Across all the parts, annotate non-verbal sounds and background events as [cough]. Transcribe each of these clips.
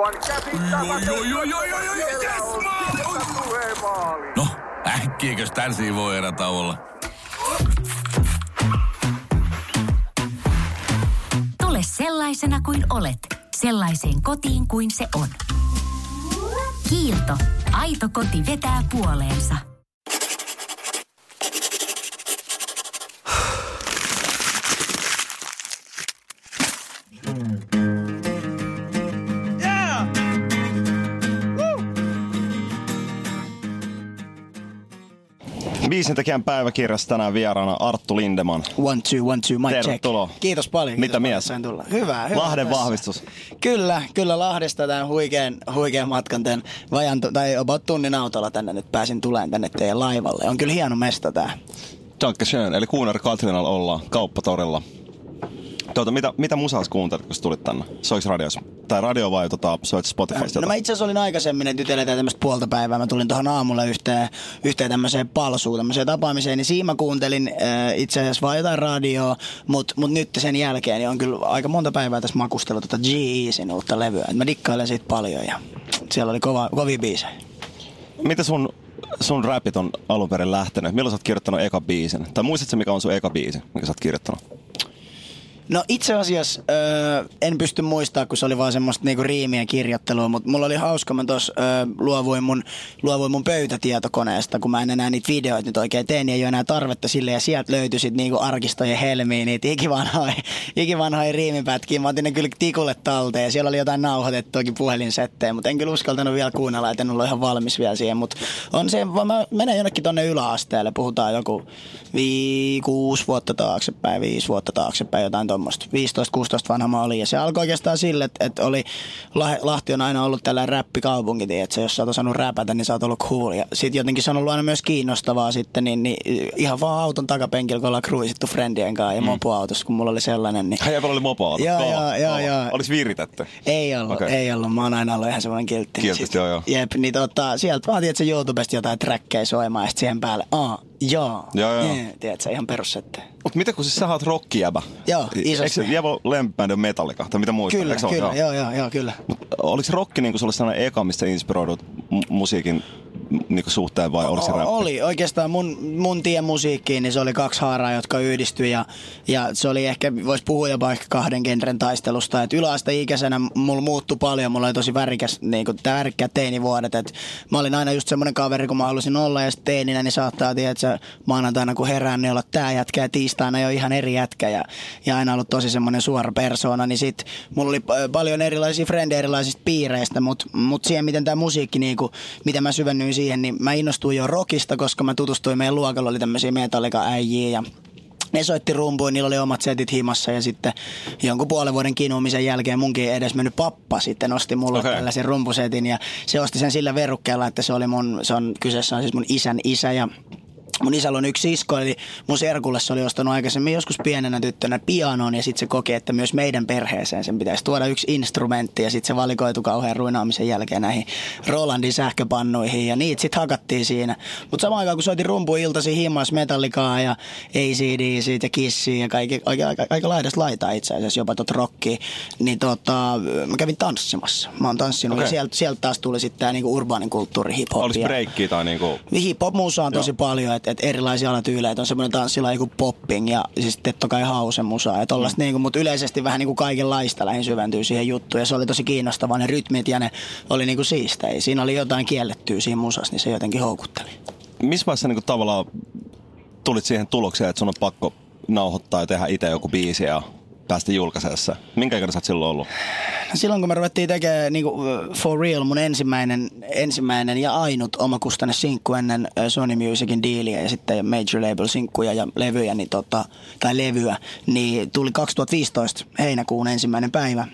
Aivan yes. No, äkkiäkös tän voi erä olla? Tule sellaisena kuin olet, sellaiseen kotiin kuin se on. Kiilto. Aito koti vetää puoleensa. Biisintekijän päiväkirjassa tänään vieraana Arttu Lindeman. One, two, one, two, mic Tervetuloa. check. Kiitos paljon. Mitä kiitos mies? sain Tulla. Hyvä, hyvä. Lahden tässä. vahvistus. Kyllä, kyllä Lahdesta tämän huikean, huikean matkan tämän vajan, tai about tunnin autolla tänne nyt pääsin tulemaan tänne teidän laivalle. On kyllä hieno mesta tää. Danke schön. Eli Kuunar Katrinalla ollaan kauppatorilla. Tuota, mitä, mitä musaa kuuntelit, kun sä tulit tänne? Soiks radios? Tai radio vai tota, soit Spotifysta? No mä itse asiassa olin aikaisemmin, että nyt eletään tämmöistä puolta päivää. Mä tulin tuohon aamulla yhteen, yhteen tämmöiseen palsuun, tämmöiseen tapaamiseen. Niin siinä mä kuuntelin äh, itse asiassa vaan jotain radioa, mutta mut nyt sen jälkeen niin on kyllä aika monta päivää tässä makustellut tota G-Easin uutta levyä. Et mä dikkailen siitä paljon ja siellä oli kova, kovia biisejä. Mitä sun, sun räpit on alun perin lähtenyt? Milloin sä oot kirjoittanut eka biisin? Tai muistatko mikä on sun eka biisi, mikä sä oot kirjoittanut? No itse asiassa öö, en pysty muistaa, kun se oli vaan semmoista niinku riimien kirjoittelua, mutta mulla oli hauska, mä tuossa öö, luovuin, mun, luovuin mun pöytätietokoneesta, kun mä en enää niitä videoita nyt oikein teen, niin ei ole enää tarvetta sille, ja sieltä löytyi sit niinku arkistojen helmiä, niitä ikivanhoja, [laughs] ikivanhoja riimipätkiä, mä otin ne kyllä tikulle talteen, ja siellä oli jotain nauhoitettuakin puhelinsettejä, mutta en kyllä uskaltanut vielä kuunnella, että en ollut ihan valmis vielä siihen, mutta on se, mä menen jonnekin tonne yläasteelle, puhutaan joku vii, kuusi vuotta taaksepäin, viisi vuotta taaksepäin, jotain tuommoista. 15-16 vanha mä olin. Ja se alkoi oikeastaan sille, että, että oli, Lah- Lahti on aina ollut tällainen räppikaupunki, että jos sä oot osannut räpätä, niin sä oot ollut cool. Ja sit jotenkin se on ollut aina myös kiinnostavaa sitten, niin, niin ihan vaan auton takapenkillä, kun ollaan cruisittu friendien kanssa ja mopoautossa, kun mulla oli sellainen. Niin Häijäpällä oli mopo Joo, joo, joo, joo. Olis viritetty? ei ollut, okay. ei ollut. Mä oon aina ollut ihan semmoinen kiltti. Kiltisti, Sit- joo, joo. Jep, niin tota, sieltä vaan tiedät, YouTubesta jotain trackkejä soimaan ja siihen päälle, aa, joo. Joo, joo. Yeah, tiedätkö, ihan perussetteä. Mut mitä kun siis sä oot rockijäbä? Joo, isosti. Eikö lempibändi on Metallica? Tai mitä muistat? Kyllä, ole? kyllä, joo, joo, joo, kyllä. Mut oliko rokki niinku sulle sellainen eka, mistä inspiroidut mu- musiikin niinku suhteen vai oliko se räppi? Oli. Oikeastaan mun, mun tie musiikkiin, niin se oli kaksi haaraa, jotka yhdistyi ja, ja se oli ehkä, voisi puhua jopa vaikka kahden genren taistelusta. Et yläasteikäisenä mulla muuttui paljon, mulla oli tosi värikäs, niin kuin, värikkäät teinivuodet. Et mä olin aina just semmoinen kaveri, kun mä halusin olla ja sitten teininä, niin saattaa tietää, että maanantaina kun herään, niin olla tää jätkä ja tiistaina jo ihan eri jätkä ja, ja aina ollut tosi semmoinen suora persoona, niin sit mulla oli pa- paljon erilaisia frendejä erilaisista piireistä, mutta mut siihen, miten tämä musiikki, niinku, miten mä syvennyin siihen, niin mä innostuin jo rockista, koska mä tutustuin, meidän luokalla oli tämmöisiä Metallica-äijiä ja ne soitti rumpuun, niillä oli omat setit himassa ja sitten jonkun puolen vuoden kinuumisen jälkeen munkin edes mennyt pappa sitten osti mulle okay. tällaisen rumpusetin ja se osti sen sillä verukkeella, että se oli mun, se on, kyseessä on siis mun isän isä ja Mun isällä on yksi sisko, eli mun serkulle se oli ostanut aikaisemmin joskus pienenä tyttönä pianon ja sitten se koki, että myös meidän perheeseen sen pitäisi tuoda yksi instrumentti ja sitten se valikoitu kauhean ruinaamisen jälkeen näihin Rolandin sähköpannuihin ja niitä sitten hakattiin siinä. Mutta samaan aikaan kun soitin rumpu iltasi himmas metallikaa ja ACD ja Kissiä ja kaikki, aika, aika, aika laidasta laitaa itse asiassa, jopa tot rockia, niin tota, mä kävin tanssimassa. Mä oon tanssinut Okei. ja sieltä, sieltä taas tuli sitten tää niinku urbaanin kulttuuri hip-hop. Olis breikkiä tai niinku... Hip-hop-musa on tosi paljon, että et erilaisia alatyyleitä on semmoinen tanssilaji kuin popping ja siis totta kai house musa ja tollaista mm. niinku, mutta yleisesti vähän niinku kaikenlaista lähin syventyy siihen juttuun ja se oli tosi kiinnostavaa ne rytmit ja ne oli niinku siistejä. Siinä oli jotain kiellettyä siinä musassa, niin se jotenkin houkutteli. Missä vaiheessa niinku tavallaan tulit siihen tulokseen, että sun on pakko nauhoittaa ja tehdä itse joku biisi ja päästä julkaiseessa? Minkä ikäinen sä oot silloin ollut? No silloin kun me ruvettiin tekemään niinku, uh, For Real mun ensimmäinen, ensimmäinen ja ainut omakustanne sinkku ennen Sony Musicin diiliä ja sitten Major Label sinkkuja ja levyjä, niin tota, tai levyä, niin tuli 2015 heinäkuun ensimmäinen päivä.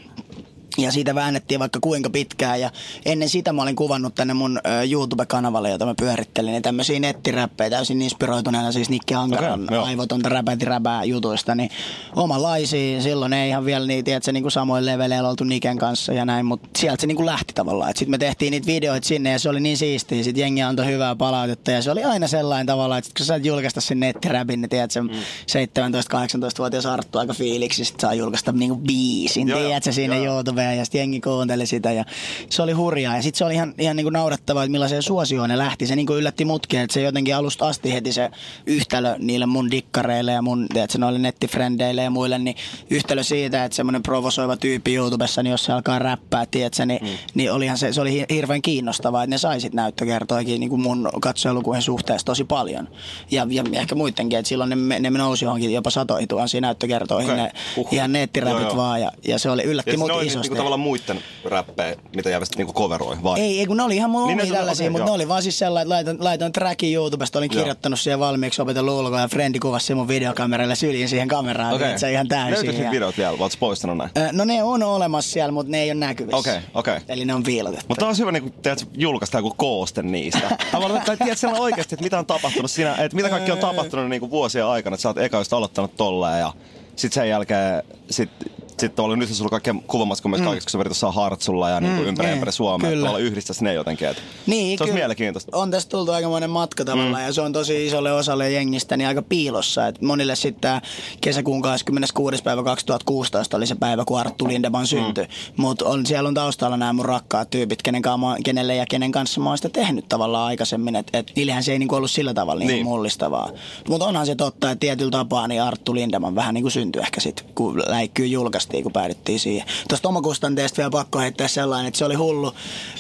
Ja siitä väännettiin vaikka kuinka pitkään ja ennen sitä mä olin kuvannut tänne mun YouTube-kanavalle, jota mä pyörittelin, niin tämmöisiä nettiräppejä täysin inspiroituneena siis Nikki Ankaran Okei, joo. aivotonta räpäti räpää jutuista, niin omanlaisia, silloin ei ihan vielä niin, tiedätkö, niin kuin samoin leveleillä oltu Niken kanssa ja näin, mutta sieltä se niin kuin lähti tavallaan, sitten me tehtiin niitä videoita sinne ja se oli niin siistiä, sitten jengi antoi hyvää palautetta ja se oli aina sellainen tavalla, että kun sä saat julkaista sen nettiräpin, niin tiedätkö, mm. 17-18-vuotias Arttu aika fiiliksi, sit saa julkaista niin kuin biisin, Joo, tiedätkö, siinä Joo, joo. Ja sitten jengi kuunteli sitä ja se oli hurjaa. Ja sitten se oli ihan, ihan niinku naurettavaa, että millaiseen suosioon ne lähti. Se niinku yllätti mutkin, että se jotenkin alusta asti heti se yhtälö niille mun dikkareille ja mun, tiedätkö, noille nettifrendeille ja muille, niin yhtälö siitä, että semmoinen provosoiva tyyppi YouTubessa, niin jos se alkaa räppää, tiedätkö, niin, mm. niin olihan se, se oli hi- hirveän kiinnostavaa, että ne saisit näyttökertoikin niin kuin mun katsojalukujen suhteessa tosi paljon. Ja, ja ehkä muidenkin, että silloin ne, ne nousi johonkin jopa satoihin tuhansiin näyttökertoihin, Okei. ne Uhuh. ihan nettiräpit vaan, ja, ja se oli yllätti Ja mut ne oli niinku tavallaan muiden räppejä, mitä jäävästi niinku coveroi, vai? Ei, ei kun ne oli ihan mun Niin omia tällaisia, okei, mutta joo. ne oli vaan siis sellainen, että laitoin, laitoin trackin YouTubesta, olin Joo. kirjoittanut siihen valmiiksi opetellut ulkoa ja frendi kuvasi mun videokameralla syljin siihen kameraan, okay. se ihan täysin. Löytyykö ja- videot vielä? Oletko poistanut näin? No ne on olemassa siellä, mutta ne ei ole näkyvissä. Okei, okei. Eli ne on piilotettu. Mutta olisi hyvä niin teet, julkaista joku kooste niistä. [laughs] Tavallaan, tai tiedät siellä oikeasti, että mitä on tapahtunut siinä, että mitä kaikki on tapahtunut niin kuin vuosien aikana, että sä oot eka just aloittanut tolleen ja sit sen jälkeen sit, sitten oli nyt sulla kaikkea kuvamassa, kun myös kaikessa, kun sä jossain Hartsulla ja niin kuin ympäri, niin, ympäri Suomea, kyllä. että tavallaan yhdistäisi ne jotenkin. Että Niin, se olisi mielenkiintoista. On tästä tultu aikamoinen matka tavallaan mm. ja se on tosi isolle osalle jengistä niin aika piilossa. Et monille sitten kesäkuun 26. päivä 2016 oli se päivä, kun Arttu Lindeman syntyi. Mm. Mutta on, siellä on taustalla nämä mun rakkaat tyypit, kenen, mä, kenelle ja kenen kanssa mä oon sitä tehnyt tavallaan aikaisemmin. Että et, niillähän se ei niinku ollut sillä tavalla niinku Niin. mullistavaa. Mutta onhan se totta, että tietyllä tapaa niin Arttu Lindeman vähän niin kuin syntyi ehkä sitten, kun läikkyy julkaistiin, kun päädyttiin siihen. Tuosta omakustanteesta vielä pakko heittää sellainen, että se oli hullu,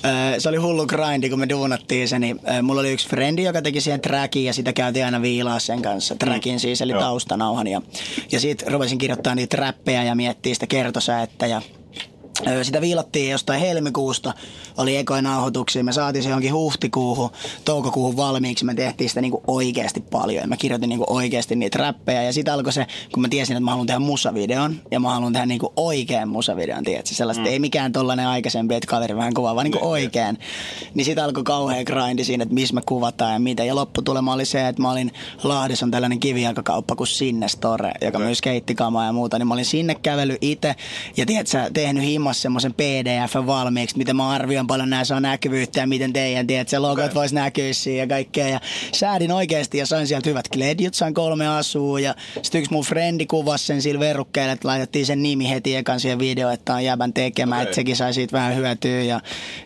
äh, se oli hullu grindi, kun me duunattiin se, niin äh, mulla oli yksi frendi, joka teki siihen trackin ja sitä käytiin aina viilaa sen kanssa. Trackin siis, eli Joo. taustanauhan. Ja, ja siitä rupesin kirjoittaa niitä räppejä ja miettiä sitä kertosäettä ja Sitä viilattiin jostain helmikuusta, oli ekoja nauhoituksia. Me saatiin se johonkin huhtikuuhun, toukokuuhun valmiiksi. Me tehtiin sitä niinku oikeasti paljon ja mä kirjoitin niinku oikeasti niitä räppejä. Ja sitten alkoi se, kun mä tiesin, että mä haluan tehdä musavideon ja mä haluan tehdä niinku oikean musavideon, tiedätkö? Sellaista mm. ei mikään tollanen aikaisempi, että kaveri vähän kuvaa, vaan niinku Niin, oikein. Niin sit alkoi kauhea grindi siinä, että missä me kuvataan ja mitä. Ja lopputulema oli se, että mä olin Lahdessa on tällainen kivijalkakauppa kuin Sinne Store, joka Okei. myös skeittikamaa ja muuta, niin mä olin sinne kävellyt itse ja tiedät sä, tehnyt himmassa semmoisen pdf valmiiksi, miten mä arvioin paljon nämä saa näkyvyyttä ja miten teidän, tiedät sä, logot okay. vois näkyä siinä ja kaikkea. Ja säädin oikeasti ja sain sieltä hyvät kledjut, sain kolme asua ja sitten yksi mun frendi kuvasi sen sillä verukkeella, että laitettiin sen nimi heti ekan siihen video, että on jäbän tekemä, Okei. että sekin sai siitä vähän hyötyä. Ja,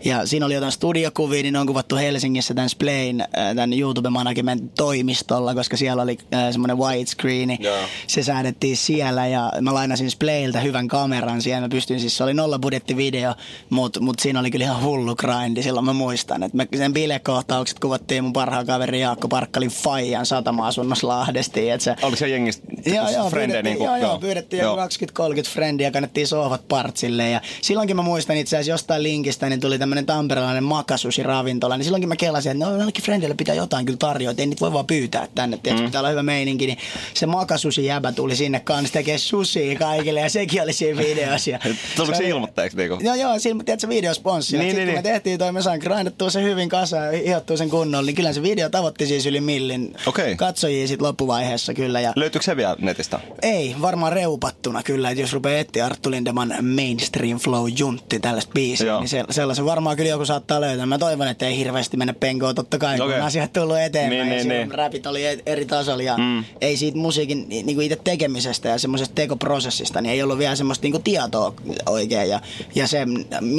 ja siinä oli jotain studiokuvia, niin ne on kuvattu Helsingissä tämän Splain, äh, tämän YouTube Management toimistolla, koska siellä oli äh, semmoinen widescreeni. Joo. Se säädettiin siellä ja mä lainasin Splayltä hyvän kameran siellä. Mä pystyin siis, se oli nolla budjettivideo, mutta mut siinä oli kyllä ihan hullu grindi. Silloin mä muistan, että me sen bilekohtaukset kuvattiin mun parhaan kaveri Jaakko Parkkalin Faijan satama-asunnossa Lahdesti. Että se, Oliko se jengistä Joo, joo, frendejä? pyydettiin, niinku- joo, joo, pyydettiin Joo. joku 20-30 frendiä ja kannettiin sohvat partsille. Ja silloinkin mä muistan itse asiassa jostain linkistä, niin tuli tämmönen tamperelainen makasushi-ravintola. Niin silloinkin mä kelasin, että no jollekin frendille pitää jotain kyllä tarjota, että ei niitä voi vaan pyytää tänne. Tiedätkö, pitää olla hyvä meininki. Niin se makasushi-jäbä tuli sinne kanssa tekee susia kaikille ja sekin oli siinä videossa. [laughs] Tuliko se oli- ilmoitteeksi? Niinku? Joo, joo, siinä, tiedätkö, videosponssi. Niin, Niin, niin, niin, kun me niin. tehtiin toi, me sain grindattua se hyvin kasaan ja hiottua sen kunnolla, niin kyllä se video tavoitti siis yli millin Okei. katsojia sit loppuvaiheessa kyllä. Ja Löytyykö se vielä netistä? ei, varmaan reupattuna kyllä, että jos rupeaa etsiä Arttu Lindeman Mainstream Flow Juntti tällaista biisiä, Joo. niin se, sellaisen varmaan kyllä joku saattaa löytää. Mä toivon, että ei hirveästi mennä penkoon totta kai, kun Okei. on asiat tullut eteenpäin. Niin, ja niin, niin. Rapit oli e- eri tasolla ja mm. ei siitä musiikin ni- niinku itse tekemisestä ja semmoisesta tekoprosessista, niin ei ollut vielä semmoista niinku tietoa oikein. Ja, ja se,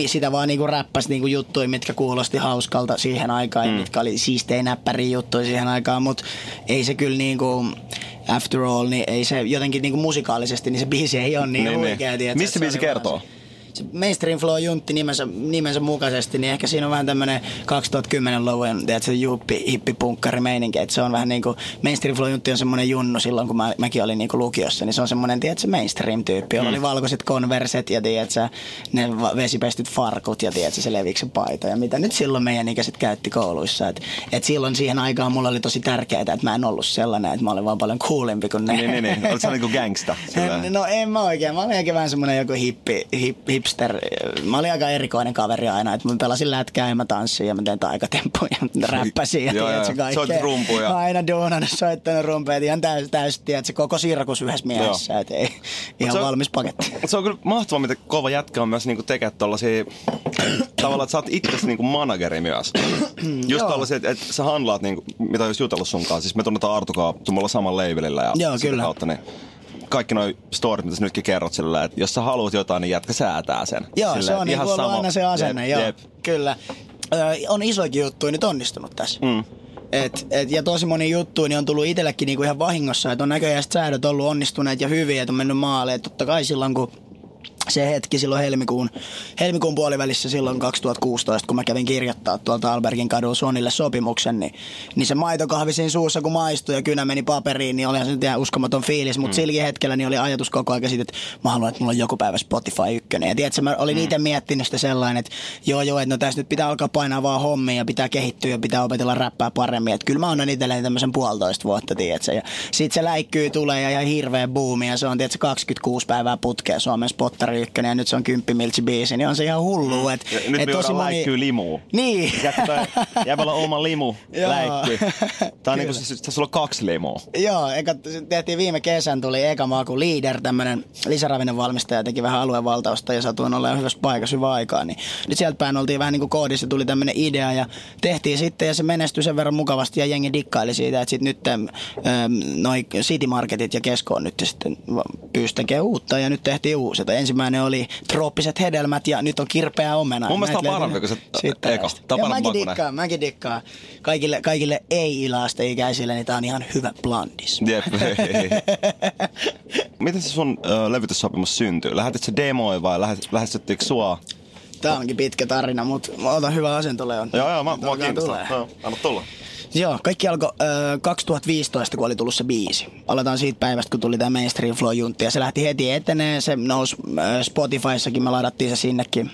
sitä vaan niinku räppäsi niinku juttuja, mitkä kuulosti hauskalta siihen aikaan, mm. ja mitkä oli siistejä näppäriä juttuja siihen aikaan, mutta ei se kyllä niinku after all, niin ei se jotenkin niinku musikaalisesti, niin se biisi ei ole niin, Niin, niin. huikea. tiedätkö, Mistä biisi kertoo? Se Mainstream Flow Juntti nimensä, nimensä mukaisesti, niin ehkä siinä on vähän tämmönen 2010-luvun, tiedätkö, juppi, hippipunkkari meininki, että se on vähän niinku, Mainstream Flow Juntti on semmonen junnu silloin, kun mä, mäkin olin niinku lukiossa, niin se on semmonen, tiedätkö, mainstream-tyyppi, jolla Mm. oli valkoiset konverset ja tiedätkö, ne vesipestyt farkut ja tiedätkö, se leviksen paita ja mitä nyt silloin meidän ikäiset käytti kouluissa, että et silloin siihen aikaan mulla oli tosi tärkeää, että mä en ollut sellainen, että mä olin vaan paljon coolempi kuin ne. Niin, niin, niin. Oletko sä niinku gangsta? [laughs] Sillä- no en mä oikein. Mä olin ehkä vähän semmonen joku hippi, hip, hipster. Mä olin aika erikoinen kaveri aina. Että mä pelasin lätkää ja mä tanssin ja mä tein taikatemppuja. [laughs] Räppäsin ja tiedätkö, kaikkea. Rumpuja. Mä Aina duunannut, soittanut rumpeja. et Ihan täys, täys tiedätkö, koko sirkus yhdessä miehessä. Et ei, ihan se on- valmis paketti. Se on kyllä mahtavaa, miten kova jätkä on myös niinku tekee tollasia, tavallaan, että sä oot itse niinku manageri myös. [clears throat] Just tollasia, että, että sä handlaat, niinku, mitä jos jutellut sun kanssa. Siis me tunnetaan Artukaa, me ollaan saman labelillä ja Joo, kyllä. Kautta, niin kaikki noi storit, mitä sä nytkin kerrot sillä, että jos sä haluat jotain, niin jätkä säätää sen. Joo, Silleen, se on niinku ollut sama. aina se asenne, Jep, joo. jep. Kyllä. Ö, on isoikin juttuja nyt onnistunut tässä. Mm. Et, et, ja tosi moni juttu niin on tullut itsellekin niinku ihan vahingossa, että on näköjään säädöt ollut onnistuneet ja hyviä, että on mennyt maaliin. Et totta kai silloin, kun se hetki silloin helmikuun, helmikuun puolivälissä silloin 2016, kun mä kävin kirjoittaa tuolta Albergin kadulla Sonille sopimuksen, niin, niin se maitokahvi siinä suussa kun maistui ja kynä meni paperiin, niin olihan se nyt ihan uskomaton fiilis, mutta mm. silläkin hetkellä niin oli ajatus koko ajan siitä, että mä haluan, että mulla on joku päivä Spotify ykkönen. Ja tiedätkö, mä olin mm. itse miettinyt sitä sellainen, että joo joo, että no tässä nyt pitää alkaa painaa vaan hommia ja pitää kehittyä ja pitää opetella räppää paremmin. Että kyllä mä annan itselleni tämmöisen puolitoista vuotta, tiedätkö. Ja sit se läikkyy tulee ja ihan hirveä buumi ja se on tiedätkö 26 päivää putkea Suomen spottari ykkönen ja nyt se on 10 miltsi biisi, niin on se ihan hullu. Et, Ja nyt et me voidaan läikkyä limuun. Niin. On oma limu, [laughs] läikky. Tää on niinku, siis, tässä on kaksi limua. Joo, eka, tehtiin viime kesän, tuli eka maku Leader, tämmönen lisäravinen valmistaja, teki vähän aluevaltausta ja satuin olla hyvässä paikassa hyvää aikaa. Niin nyt sieltä päin oltiin vähän niin kuin koodissa, tuli tämmönen idea ja tehtiin sitten ja se menestyi sen verran mukavasti ja jengi dikkaili siitä, että sitten nyt äm, noi City Marketit ja Kesko on nyt sitten pyysi tekemään uutta ja nyt tehtiin uusi. Et Ensimmäinen oli trooppiset hedelmät ja nyt on kirpeä omena. Mun mielestä on parempi kuin se sitten eka. Tää on mäkin dikkaan, mäkin dikkaan. Kaikille, kaikille ei-ilasteikäisille, niin tää on ihan hyvä blandis. Jep. [laughs] Miten se sun ö, levytyssopimus syntyy? Lähetit se demoi vai lähet, lähestyttikö sua? Tää onkin pitkä tarina, mutta mä otan hyvä asento, Leon. Joo, joo, mä, kiinnostaa. tulee. Joo, anna tulla. Joo, kaikki alkoi äh, 2015, kun oli tullut se biisi. Aletaan siitä päivästä, kun tuli tämä Mainstream Flow juntti. Ja se lähti heti etenee. Se nousi äh, Spotifyssakin, me ladattiin se sinnekin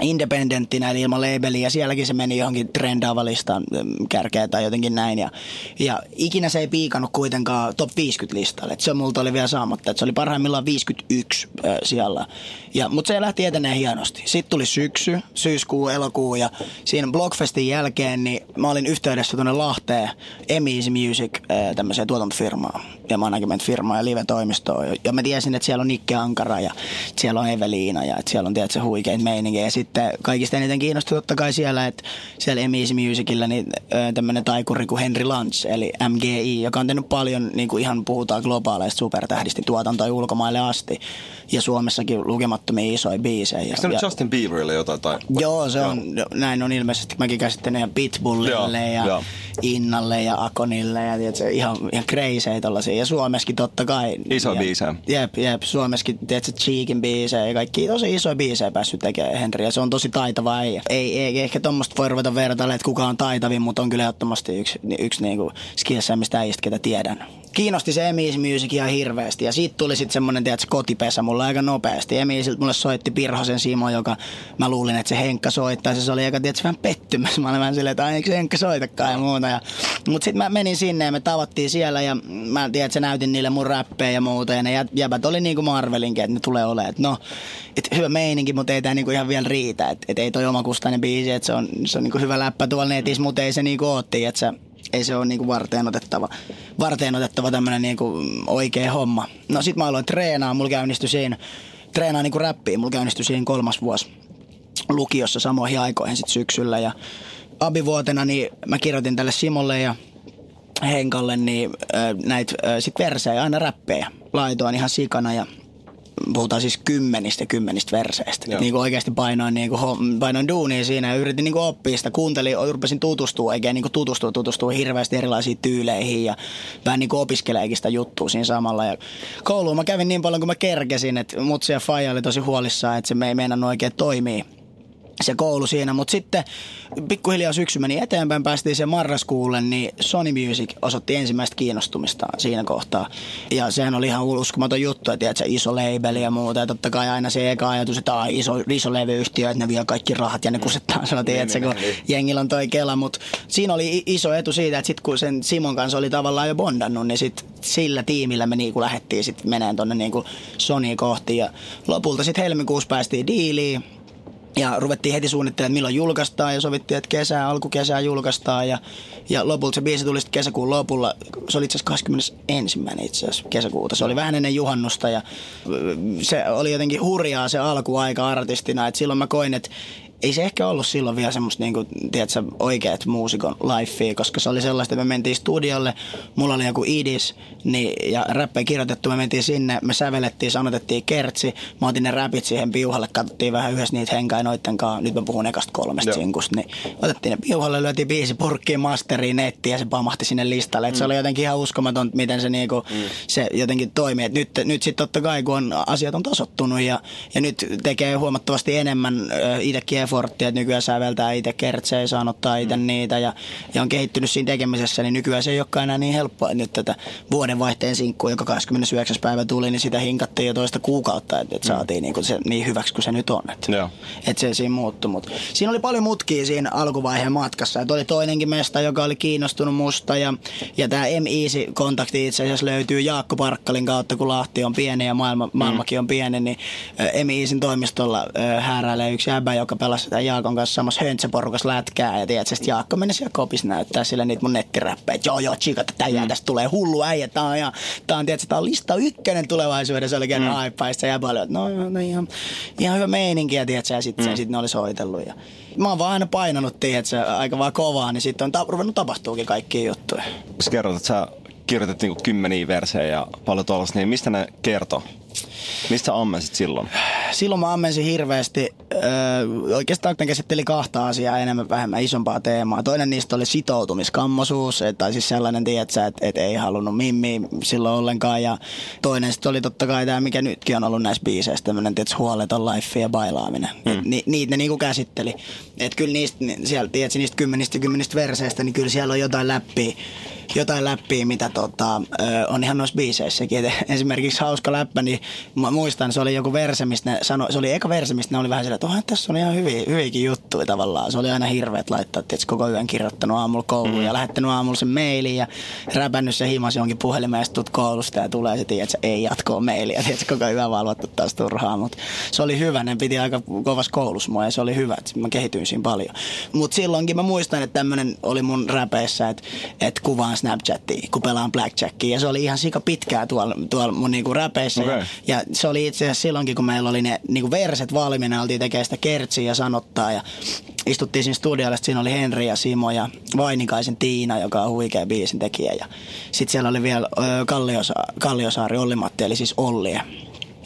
independenttinä, eli ilman labeliä. Ja sielläkin se meni johonkin trendaava listaan ähm, kärkeä tai jotenkin näin. Ja, ja ikinä se ei piikannut kuitenkaan top 50 listalle. Et se multa oli vielä saamatta. Et se oli parhaimmillaan 51 äh, siellä. Ja, mutta se lähti etenee hienosti. Sitten tuli syksy, syyskuu, elokuu ja siinä Blockfestin jälkeen niin mä olin yhteydessä tuonne Lahteen Easy Music äh, tämmöiseen tuotantofirmaan ja management-firmaan ja live-toimistoon. Ja- Ja mä tiesin, että siellä on Nikke Ankara ja siellä on Eveliina ja että siellä on tietysti huikeita meininkiä. Ja sitten kaikista eniten kiinnostui totta kai siellä, että siellä Easy Musicilla niin tämmöinen taikuri kuin Henry Lunch eli MGI, joka on tehnyt paljon, niin kuin ihan puhutaan globaaleista supertähdistä tuotantoja ulkomaille asti. Ja Suomessakin lukemattomia isoja biisejä. Eikö se nyt Justin Bieberille jotain? Tai... Joo, se on, näin on ilmeisesti. Mäkin käsittelen ja Pitbullille Joo, ja joo. Innalle ja Akonille ja tiedätkö, ihan, ihan crazy tollasia. Ja Suomessakin totta kai. Ja, biisejä. Jep, jep. Suomessakin, tiedätkö, Cheekin biisejä ja kaikki tosi isoja biisejä päässyt tekemään Henri. Ja se on tosi taitava äijä. Ei, ei ehkä tuommoista voi ruveta vertailla, että kuka on taitavin, mutta on kyllä ehdottomasti yksi, yksi niinku skillsemmistä äijistä, ketä tiedän. Kiinnosti se Emis Music ihan hirveästi ja siitä tuli sitten tiedätkö, kotipesä mulle aika nopeasti. Emisiltä mulle soitti Pirhosen Simo, joka mä luulin, että se Henkka soittaisi. Se oli aika, tiedätkö, vähän pettymys. Mä olin vähän silleen, että eikö se Henkka soitakaan ja muuta. Ja, mutta sitten mä menin sinne ja me tavattiin siellä ja mä tiedän, että se näytin niille mun räppejä ja muuta. Ja ne jä- jäbät oli niin kuin mä arvelinkin, että ne tulee olemaan. Että no, et hyvä meininki, mutta ei tää niinku ihan vielä riitä. Että et ei toi omakustainen biisi, että se on, se on niinku hyvä läppä tuolla netissä, mutta ei se niinku ootti, että ei se ole niinku varteen otettava, varteen otettava tämmönen niinku oikea homma. No sit mä aloin treenaa, mulla käynnistyi siinä, treenaa niinku räppiä, mulla käynnistyi siinä kolmas vuosi lukiossa samoihin aikoihin sit syksyllä ja abivuotena niin mä kirjoitin tälle Simolle ja Henkalle niin näitä sit versejä, aina räppejä. Laitoin ihan sikana ja puhutaan siis kymmenistä kymmenistä verseistä. Joo. Niin kuin oikeasti painoin, niin kuin, painoin duunia siinä ja yritin niin kuin oppia sitä. Kuuntelin, rupesin tutustua, eikä niin kuin tutustua, tutustua hirveästi erilaisiin tyyleihin ja vähän niin opiskeleekin sitä juttua siinä samalla. Ja kouluun mä kävin niin paljon kuin mä kerkesin, että mutsi ja Faija oli tosi huolissaan, että se me ei meinannut oikein toimia se koulu siinä, mutta sitten pikkuhiljaa syksy meni eteenpäin, päästiin sen marraskuulle, niin Sony Music osoitti ensimmäistä kiinnostumistaan siinä kohtaa. Ja sehän oli ihan uskomaton juttu, että se iso labeli ja muuta. Ja totta kai aina se eka ajatus, että ai, iso, iso levyyhtiö, että ne vie kaikki rahat ja ne kusettaa sanoa, tiedätkö, kun jengillä on toi kela. Mutta siinä oli iso etu siitä, että sitten kun sen Simon kanssa oli tavallaan jo bondannut, niin sit sillä tiimillä me niinku lähdettiin sitten meneen tonne niinku Sony kohti. Ja lopulta sitten helmikuussa päästiin diiliin. Ja ruvettiin heti suunnittelemaan, milloin julkaistaan ja sovittiin, että kesää, alkukesää julkaistaan. Ja, ja lopulta se biisi tuli sitten kesäkuun lopulla. Se oli itse asiassa 21. itse asiassa kesäkuuta. Se oli vähän ennen juhannusta ja se oli jotenkin hurjaa se alkuaika artistina. Et silloin mä koin, että ei se ehkä ollut silloin vielä semmoista niinku, tiedätkö, oikeat muusikon lifea, koska se oli sellaista, että me mentiin studiolle, mulla oli joku idis niin, ja räppejä kirjoitettu, me mentiin sinne, me sävelettiin, sanotettiin kertsi, mä otin ne räpit siihen piuhalle, katsottiin vähän yhdessä niitä henkaa noitten kanssa, nyt mä puhun ekasta kolmesta Joo. sinkusta, niin otettiin ne piuhalle, lyötiin biisi purkkiin, masteriin, nettiin ja se pamahti sinne listalle. Et Se oli jotenkin ihan uskomaton, miten se, niinku, se jotenkin toimii. Et nyt, nyt sitten totta kai, kun on, asiat on tasottunut ja, ja nyt tekee huomattavasti enemmän itsekin efforttia, että nykyään säveltää itse kertsejä, sanottaa itse niitä ja, ja on kehittynyt siinä tekemisessä, niin nykyään se ei olekaan enää niin helppoa. Nyt tätä vuodenvaihteen sinkkua, joka 29. päivä tuli, niin sitä hinkattiin jo toista kuukautta, että et saatiin niinku se niin hyväksi kuin se nyt on. Et, Joo. et se siinä muuttui. Mut siinä oli paljon mutkia siinä alkuvaiheen matkassa. Et oli toinenkin mesta, joka oli kiinnostunut musta. Ja, ja tämä M-Easy-kontakti itse asiassa löytyy Jaakko Parkkalin kautta, kun Lahti on pieni ja maailma, maailmakin on pieni. Niin M-Easyn toimistolla hääräilee yksi äbä, joka pelasi tämän Jaakon kanssa samassa höntsäporukassa lätkää. Ja tiedätkö, sit Jaakko meni siellä kopissa näyttää sille niitä mun nettiräppejä. että Joo, joo, chikat, tää jää, tästä tulee hullu äijä. Tää on, ja, tää on, tiedätkö, tää on lista ykkönen tulevaisuudessa. Oli kerran mm. haippaista ja että no, no, no ihan, ihan hyvä meininki. Ja tiedätkö, ja sitten mm. sit ne oli soitellut. Ja, mä oon vaan aina painanut, tiedätkö, aika vaan kovaa, niin sitten on ta- ruvennut tapahtuukin kaikkia juttuja. Sä kerrot, että sä kirjoitit niinku kymmeniä versejä ja paljon tuollaista, niin mistä ne kertoo? Mistä ammensit silloin? Silloin mä ammensin hirveästi, öö, oikeastaan ne käsitteli kahta asiaa enemmän vähemmän isompaa teemaa. Toinen niistä oli sitoutumiskammosuus, et- tai siis sellainen, tiedätkö, että et ei halunnut mimmi silloin ollenkaan. Ja toinen sitten oli totta kai tämä, mikä nytkin on ollut näissä biiseissä, tämmöinen tiedätkö, huoleton life ja bailaaminen. Mm. Ni, niitä ne niinku käsitteli. Että kyllä niistä, ni- siellä, tiedätkö, niistä kymmenistä kymmenistä verseistä, niin kyllä siellä on jotain läppiä jotain läppiä, mitä tota, on ihan noissa biiseissäkin. Et esimerkiksi hauska läppä, niin mä muistan, se oli joku verse, mistä ne sanoi, se oli eka verse, mistä ne oli vähän sillä, että tässä on ihan hyviä, hyviäkin juttuja tavallaan. Se oli aina hirveet laittaa, että koko yön kirjoittanut aamulla kouluun mm. ja lähettänyt aamulla sen mailin ja räpännyt se himas jonkin puhelimeen ja koulusta ja tulee se, että ei jatkoa mailia, tiedät, koko yön valvottu taas turhaa, mutta se oli hyvä, ne piti aika kovas koulussa mua ja se oli hyvä, että mä kehityin siinä paljon. Mutta silloinkin mä muistan, että tämmönen oli mun räpeissä, että, että kuvaan Snapchatia, kun pelaan Blackjackia ja se oli ihan sika pitkää tuolla, tuolla mun niinku räpeissä Okei. ja, ja se oli itse asiassa silloinkin, kun meillä oli ne niinku verset valmiina, oltiin tekemään sitä kertsiä ja sanottaa ja istuttiin siinä studiolla, siinä oli Henri ja Simo ja Vainikaisen Tiina, joka on huikea biisin tekijä ja sitten siellä oli vielä ö, Kalliosa- Kalliosaari Olli-Matti, eli siis Olli.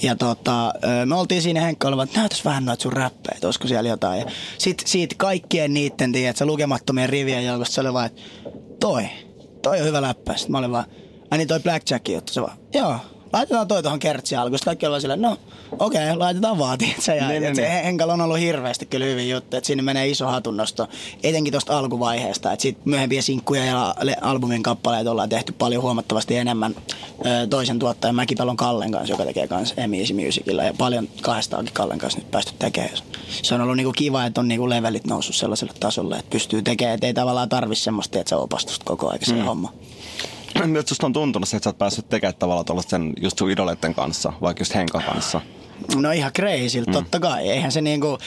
Ja tota, me oltiin siinä Henkka olivat, että näytäs vähän noita sun räppejä, että olisiko siellä jotain. Ja sit siitä kaikkien niitten, tiedätkö, lukemattomien rivien joukosta se oli vaan, että toi, toi on hyvä läppä. Sitten mä olin vaan, ai niin toi Blackjack juttu, se vaan, joo, laitetaan toi tuohon kertsiin alkuun. Sitten kaikki oli silleen, no okei, okay, laitetaan vaan, tiedätkö. Ja, Niin, niin, se niin. Henkalla on ollut hirveästi kyllä hyvin juttu, että sinne menee iso hatunnosto, etenkin tuosta alkuvaiheesta. Että sitten myöhempiä sinkkuja ja albumin kappaleita ollaan tehty paljon huomattavasti enemmän toisen tuottajan Mäkipelon Kallen kanssa, joka tekee kanssa M-Easy Musicilla. Ja paljon kahdestaakin Kallen kanssa nyt päästy tekemään. Se on ollut niinku kiva, että on niinku levelit noussut sellaiselle tasolle, että pystyy tekemään, että ei tavallaan tarvi semmoista, että se opastusta koko ajan se mm. homma. Nyt susta on tuntunut se, että sä oot päässyt tekemään tavallaan tuollaisten just sun idoleiden kanssa, vaikka just Henkan kanssa. No ihan crazy, mm. totta kai. Eihän se niinku,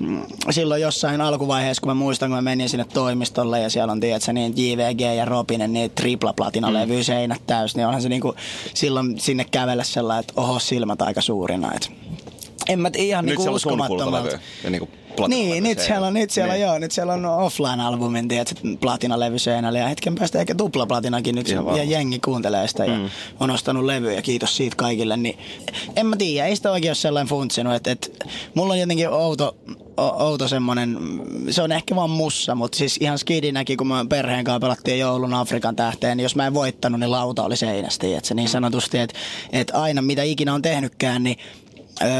mm, silloin jossain alkuvaiheessa, kun mä muistan, kun mä menin sinne toimistolle ja siellä on, tiedätkö, niin JVG ja Robinen, niin tripla platina levy seinät täys, niin onhan se niinku silloin sinne kävellä sellainen, että oho, silmät aika suurina. Et en mä ihan Nyt niinku uskomattomalta. ja niinku platinalevy Niin, nyt siellä on, nyt siellä Niin. joo, nyt siellä on offline-albumin, tiedätkö, platinalevy seinällä ja hetken päästä ehkä tuplaplatinakin nyt Ihan ja jengi kuuntelee sitä ja on ostanut levyä ja kiitos siitä kaikille, niin en mä tiedä, ei sitä oikein ole sellainen funtsinut, että, että mulla on jotenkin outo, outo semmonen, se on ehkä vaan mussa, mutta siis ihan skidinäkin, kun mä perheen kanssa pelattiin joulun Afrikan tähteen, niin jos mä en voittanut, niin lauta oli seinästä, että niin sanotusti, että, että aina mitä ikinä on tehnytkään, niin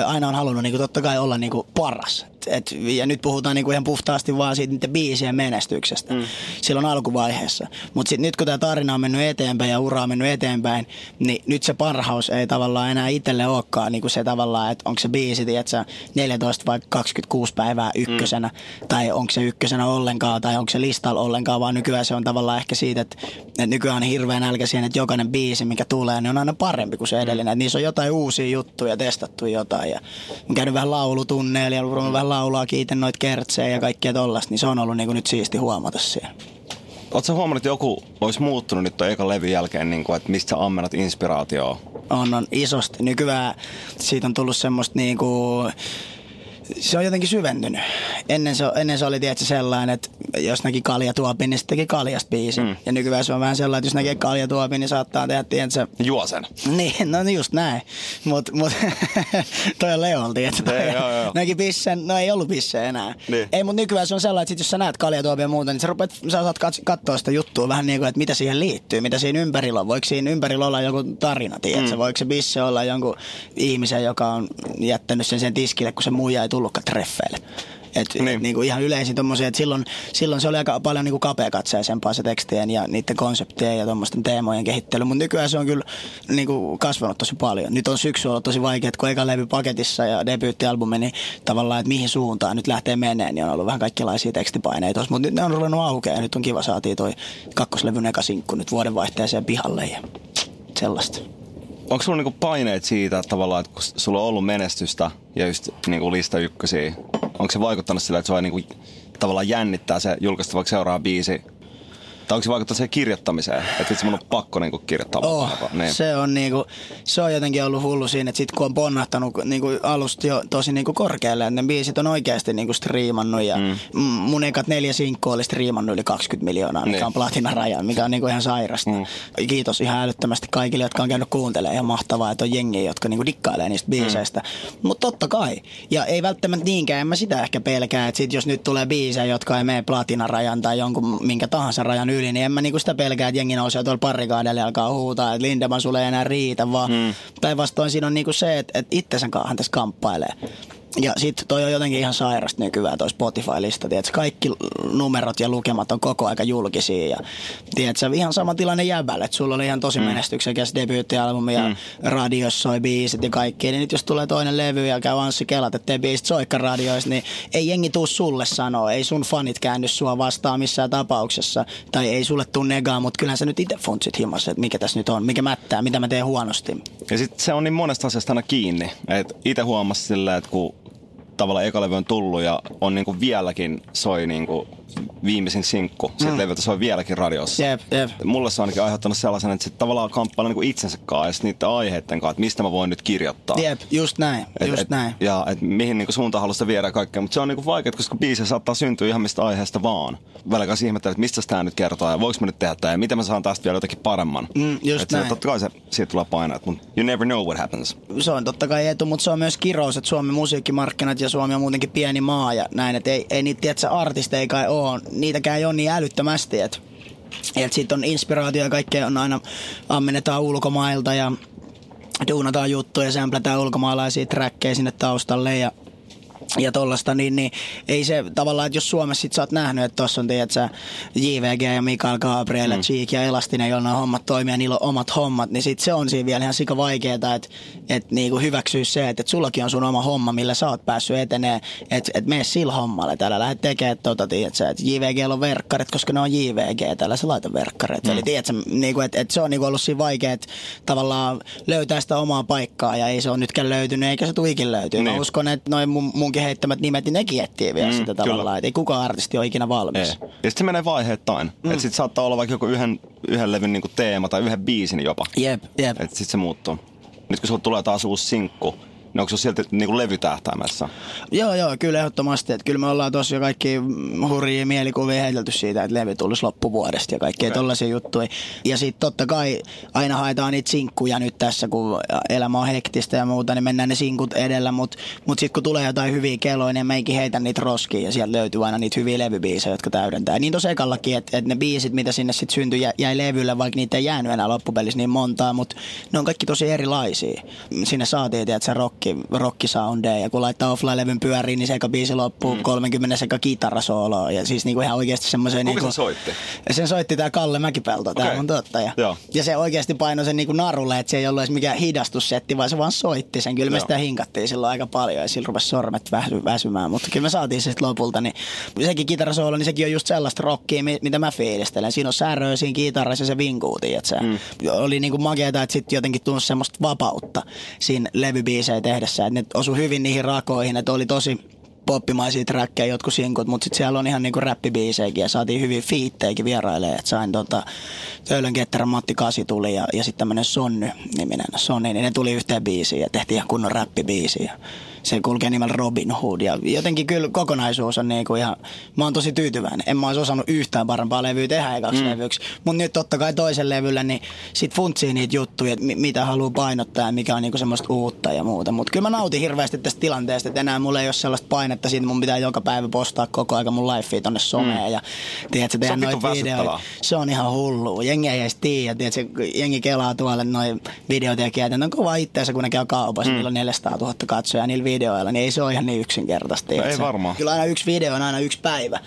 aina on halunnut niinku, totta kai olla niinku, paras. Et, ja nyt puhutaan niinku, ihan puhtaasti vaan siitä niiden biisien menestyksestä mm. silloin alkuvaiheessa. Mutta nyt kun tämä tarina on mennyt eteenpäin ja ura on mennyt eteenpäin, niin nyt se parhaus ei tavallaan enää itselle olekaan niinku se tavallaan, että onko se biisi, tiedätkö, 14 vai 26 päivää ykkösenä, mm. tai onko se ykkösenä ollenkaan, tai onko se listalla ollenkaan, vaan nykyään se on tavallaan ehkä siitä, että, että nykyään on hirveän nälkä siihen, että jokainen biisi, mikä tulee, niin on aina parempi kuin se edellinen. Että niissä on jotain uusia juttuja, testattu jotain. Ja mä käynyt vähän laulutunneilla ja ruvennut vähän laulaa, kiitän noita kertsejä ja kaikkea tollasta, niin se on ollut niin kuin nyt siisti huomata siellä. Oletko huomannut, että joku olisi muuttunut nyt tuon ekan levyn jälkeen, niin kuin, että mistä sä ammennat inspiraatioa? On, on isosti. Nykyään siitä on tullut semmoista niinku se on jotenkin syventynyt. Ennen se, ennen se oli tietysti sellainen, että jos näki kaljatuopin, niin sitten teki kaljasta biisi. Mm. Ja nykyään se on vähän sellainen, että jos näkee kaljatuopin, niin saattaa tehdä, tiedätkö, Juo sen. niin, no just näin. Mut, mut [laughs] toi on Leolti, että toi Ei, joo, joo. näki pissen, no ei ollut pisse enää. Niin. Ei, mut nykyään se on sellainen, että sit jos sä näet kaljatuopia ja muuta, niin sä, rupeat, sä saat kat- katsoa sitä juttua vähän niin kuin, että mitä siihen liittyy, mitä siinä ympärillä on. Voiko siinä ympärillä olla joku tarina, tiedätkö? Mm. Voiko se bisse olla jonkun ihmisen, joka on jättänyt sen sen tiskille, kun se muija ei tullutkaan treffeille. Et, Niin. niin. niin kuin ihan yleisin tommosia, että silloin, silloin se oli aika paljon niin kapeakatseisempaa se tekstien ja niiden konseptien ja tuommoisten teemojen kehittely, mutta nykyään se on kyllä niin kuin kasvanut tosi paljon. Nyt on syksy ollut tosi vaikea, että kun eka levy paketissa ja debyyttialbumi, niin tavallaan, että mihin suuntaan nyt lähtee meneen, niin on ollut vähän kaikenlaisia tekstipaineita, mutta nyt ne on ruvennut aukeaa ja nyt on kiva saatiin toi kakkoslevyn eka sinkku nyt vuodenvaihteeseen pihalle ja sellaista. Onko sulla niinku paineet siitä että tavallaan, että kun sulla on ollut menestystä ja just niinku lista ykkösiä, onko se vaikuttanut sillä, että sua niinku tavallaan jännittää se julkaista vaikka seuraava biisi? Tai onko se vaikuttanut siihen kirjoittamiseen? Että vitsi mun on pakko niinku kirjoittaa Oh? Niin. se on niinku, se on jotenkin ollut hullu siinä, että sit kun on ponnahtanut niinku alusta jo tosi niinku korkealle, että ne biisit on oikeasti niinku striimannut ja mm. mun ekat neljä sinkkua oli striimannut yli 20 miljoonaa, mikä Niin. on platinaraja, mikä on niinku ihan sairasta. Mm. Kiitos ihan älyttömästi kaikille, jotka on käynyt kuuntelemaan. Ihan mahtavaa, että on jengiä, jotka niinku dikkailee niistä biiseistä. Mm. Mutta totta kai. Ja ei välttämättä niinkään, en mä sitä ehkä pelkää, että sit jos nyt tulee biisejä, jotka ei mene platinarajan tai jonkun minkä tahansa rajan yli, niin en mä niinku sitä pelkää, että jengi nousee tuolla parrikaadelle ja alkaa huutaa, että Lindemann sulle ei enää riitä, vaan mm. päinvastoin siinä on niinku se, että, että itsensä kanssa tässä kamppailee. Ja sitten toi on jotenkin ihan sairasta nykyään toi Spotify-lista, tiedätkö, kaikki numerot ja lukemat on koko aika julkisia ja tiedätkö, ihan sama tilanne jäbällä, että sulla oli ihan tosi mm. menestyksekäs debyyttialbumi ja mm. radiossa soi biisit ja kaikki, niin nyt jos tulee toinen levy ja käy Anssi Kelat, että tee biisit soikka radioissa, niin ei jengi tuu sulle sanoa, ei sun fanit käänny sua vastaan missään tapauksessa, tai ei sulle tuu negaa, mutta kyllähän sä nyt itse funtsit himassa, että mikä tässä nyt on, mikä mättää, mitä mä teen huonosti. Ja sitten se on niin monesta asiasta aina kiinni. Et itse huomasin silleen, että kun tavallaan eka levy on tullut ja on niinku vieläkin soi niinku viimeisin sinkku. Siitä mm. levyltä soi vieläkin radiossa. Jep, jep. Mulle se on ainakin aiheuttanut sellaisen, että se tavallaan kamppailee niinku itsensä kanssa ja niiden aiheiden kanssa, että mistä mä voin nyt kirjoittaa. Jep, just näin, Et, just et, näin. Ja et mihin niinku suuntaan haluaa sitä viedä kaikkea. Mutta se on niinku vaikea, koska biisi saattaa syntyä ihan mistä aiheesta vaan. Välillä ihmettelee, että mistä tämä nyt kertoo ja voiko mä nyt tehdä tämä ja miten mä saan tästä vielä jotakin paremman. Mm, just et se, näin. totta kai se, siitä tulee paineet, mutta you never know what happens. se on totta kai etu, mutta se on myös kirous, että Suomen musiikkimarkkinat ja Suomi on muutenkin pieni maa ja näin, että ei, ei niitä tiedätkö, artisteja kai ole, niitäkään ei ole niin älyttömästi, että et siitä on inspiraatio ja kaikkea on aina ammennetaan ulkomailta ja duunataan juttuja ja sämplätään ulkomaalaisia trackkejä sinne taustalle ja ja tollasta, niin, niin ei se tavallaan, että jos Suomessa sit sä oot nähnyt, että tossa on tiedät sä, JVG ja Mikael Gabriel, mm. Cheek ja Elastinen, joilla nämä hommat toimii ja niillä on omat hommat, niin sit se on siinä vielä ihan sika vaikeeta, että et niinku hyväksyä se, että et sullakin on sun oma homma, millä sä oot päässyt etenee, että et mene sillä hommalla, täällä lähdet tekemään tota, tiedät sä, että JVG on verkkarit, koska ne on JVG, täällä sä laita verkkarit, mm. eli tiedät sä, niinku, että et se on niinku ollut siinä vaikea, että tavallaan löytää sitä omaa paikkaa ja ei se ole nytkään löytynyt, eikä se tuikin löytyy. Mä Niin. uskon, että noin mun, munkin heittämät nimet, niin nekin etsii vielä Mm, sitä kyllä. tavallaan, että ei kukaan artisti ole ikinä valmis. Ei. Ja sitten se menee vaiheittain. Mm. Että sit saattaa olla vaikka joku yhden, yhden levyn niinku teema tai yhden biisin jopa. Jep, jep. Että sit se muuttuu. Nyt kun sulla tulee taas uusi sinkku, niin onko se silti niinku levytähtäimessä? Joo, joo, kyllä ehdottomasti. Että kyllä me ollaan tossa jo kaikki hurjia mielikuvia heitelty siitä, että levy tulisi loppuvuodesta ja kaikkea okay. tollaisia juttuja. Ja sitten totta kai aina haetaan niitä sinkkuja nyt tässä, kun elämä on hektistä ja muuta, niin mennään ne sinkut edellä. Mutta mut sitten kun tulee jotain hyviä keloja, niin meikin heitän niitä roskiin ja sieltä löytyy aina niitä hyviä levybiisejä, jotka täydentää. Niin tossa ekallakin, että et ne biisit, mitä sinne sitten syntyi, jä, jäi levylle, vaikka niitä ei jäänyt enää loppupelissä niin montaa, mutta ne on kaikki tosi erilaisia. Sinne saatiin, että se rocki, rockisoundeja ja kun laittaa offline-levyn pyöriin, niin se eka biisi loppuu mm. 30 sekä kitarasooloa ja siis niinku ihan oikeasti semmoisen... Kuka Niinku, se soitti? sen soitti tää Kalle Mäkipelto, tää Okei. mun tuottaja. Joo. Ja se oikeasti painoi sen niinku narulle, että se ei ollut edes mikään hidastussetti, vaan se vaan soitti sen. Kyllä me Joo. sitä hinkattiin silloin aika paljon ja sillä rupesi sormet väsy, väsymään, mutta kyllä me saatiin se sitten lopulta. Niin sekin kitarasoolo, niin sekin on just sellaista rockia, mi- mitä mä fiilistelen. Siinä on säröä siinä kitarassa ja se vinkuu, että se mm. oli niinku makeeta, että sitten jotenkin tunsi semmoista vapautta siinä levybiisejä tehdessä. Että ne osu hyvin niihin rakoihin, että oli tosi poppimaisia trackkejä, jotkut sinkut, mutta sitten siellä on ihan niinku räppibiisejäkin ja saatiin hyvin fiittejäkin vierailee. Et sain tota, Töölön ketterän Matti Kasi tuli ja, ja sitten tämmönen Sonny-niminen Sonni, niin ne tuli yhteen biisiin ja tehtiin ihan kunnon räppibiisi. Se kulkee nimellä Robin Hood. Ja jotenkin kyllä kokonaisuus on niinku ihan, mä oon tosi tyytyväinen. En mä olisi osannut yhtään parempaa levyä tehdä ekaksi mm. levyksi. Mutta nyt totta kai toisen levyllä, niin sit funtsii niitä juttuja, että mi- mitä haluaa painottaa ja mikä on niinku semmoista uutta ja muuta. Mutta kyllä mä nautin hirveästi tästä tilanteesta, että enää mulla ei ole sellaista painetta siitä, mun pitää joka päivä postaa koko ajan mun live tonne someen. Mm. Ja tiedätkö, tehdä noita videoita. Se on ihan hullu. Jengi ei edes tiedä. Tiedätkö, jengi kelaa tuolle noin videotekijät. Ne on kova itteensä, kun ne käy kaupassa. Mm. Niillä on 400 000 katsojaa niillä videoilla. Niin ei se ole ihan niin yksinkertaista. ei tiedätkö? varmaan. Kyllä aina yksi video on aina yksi päivä.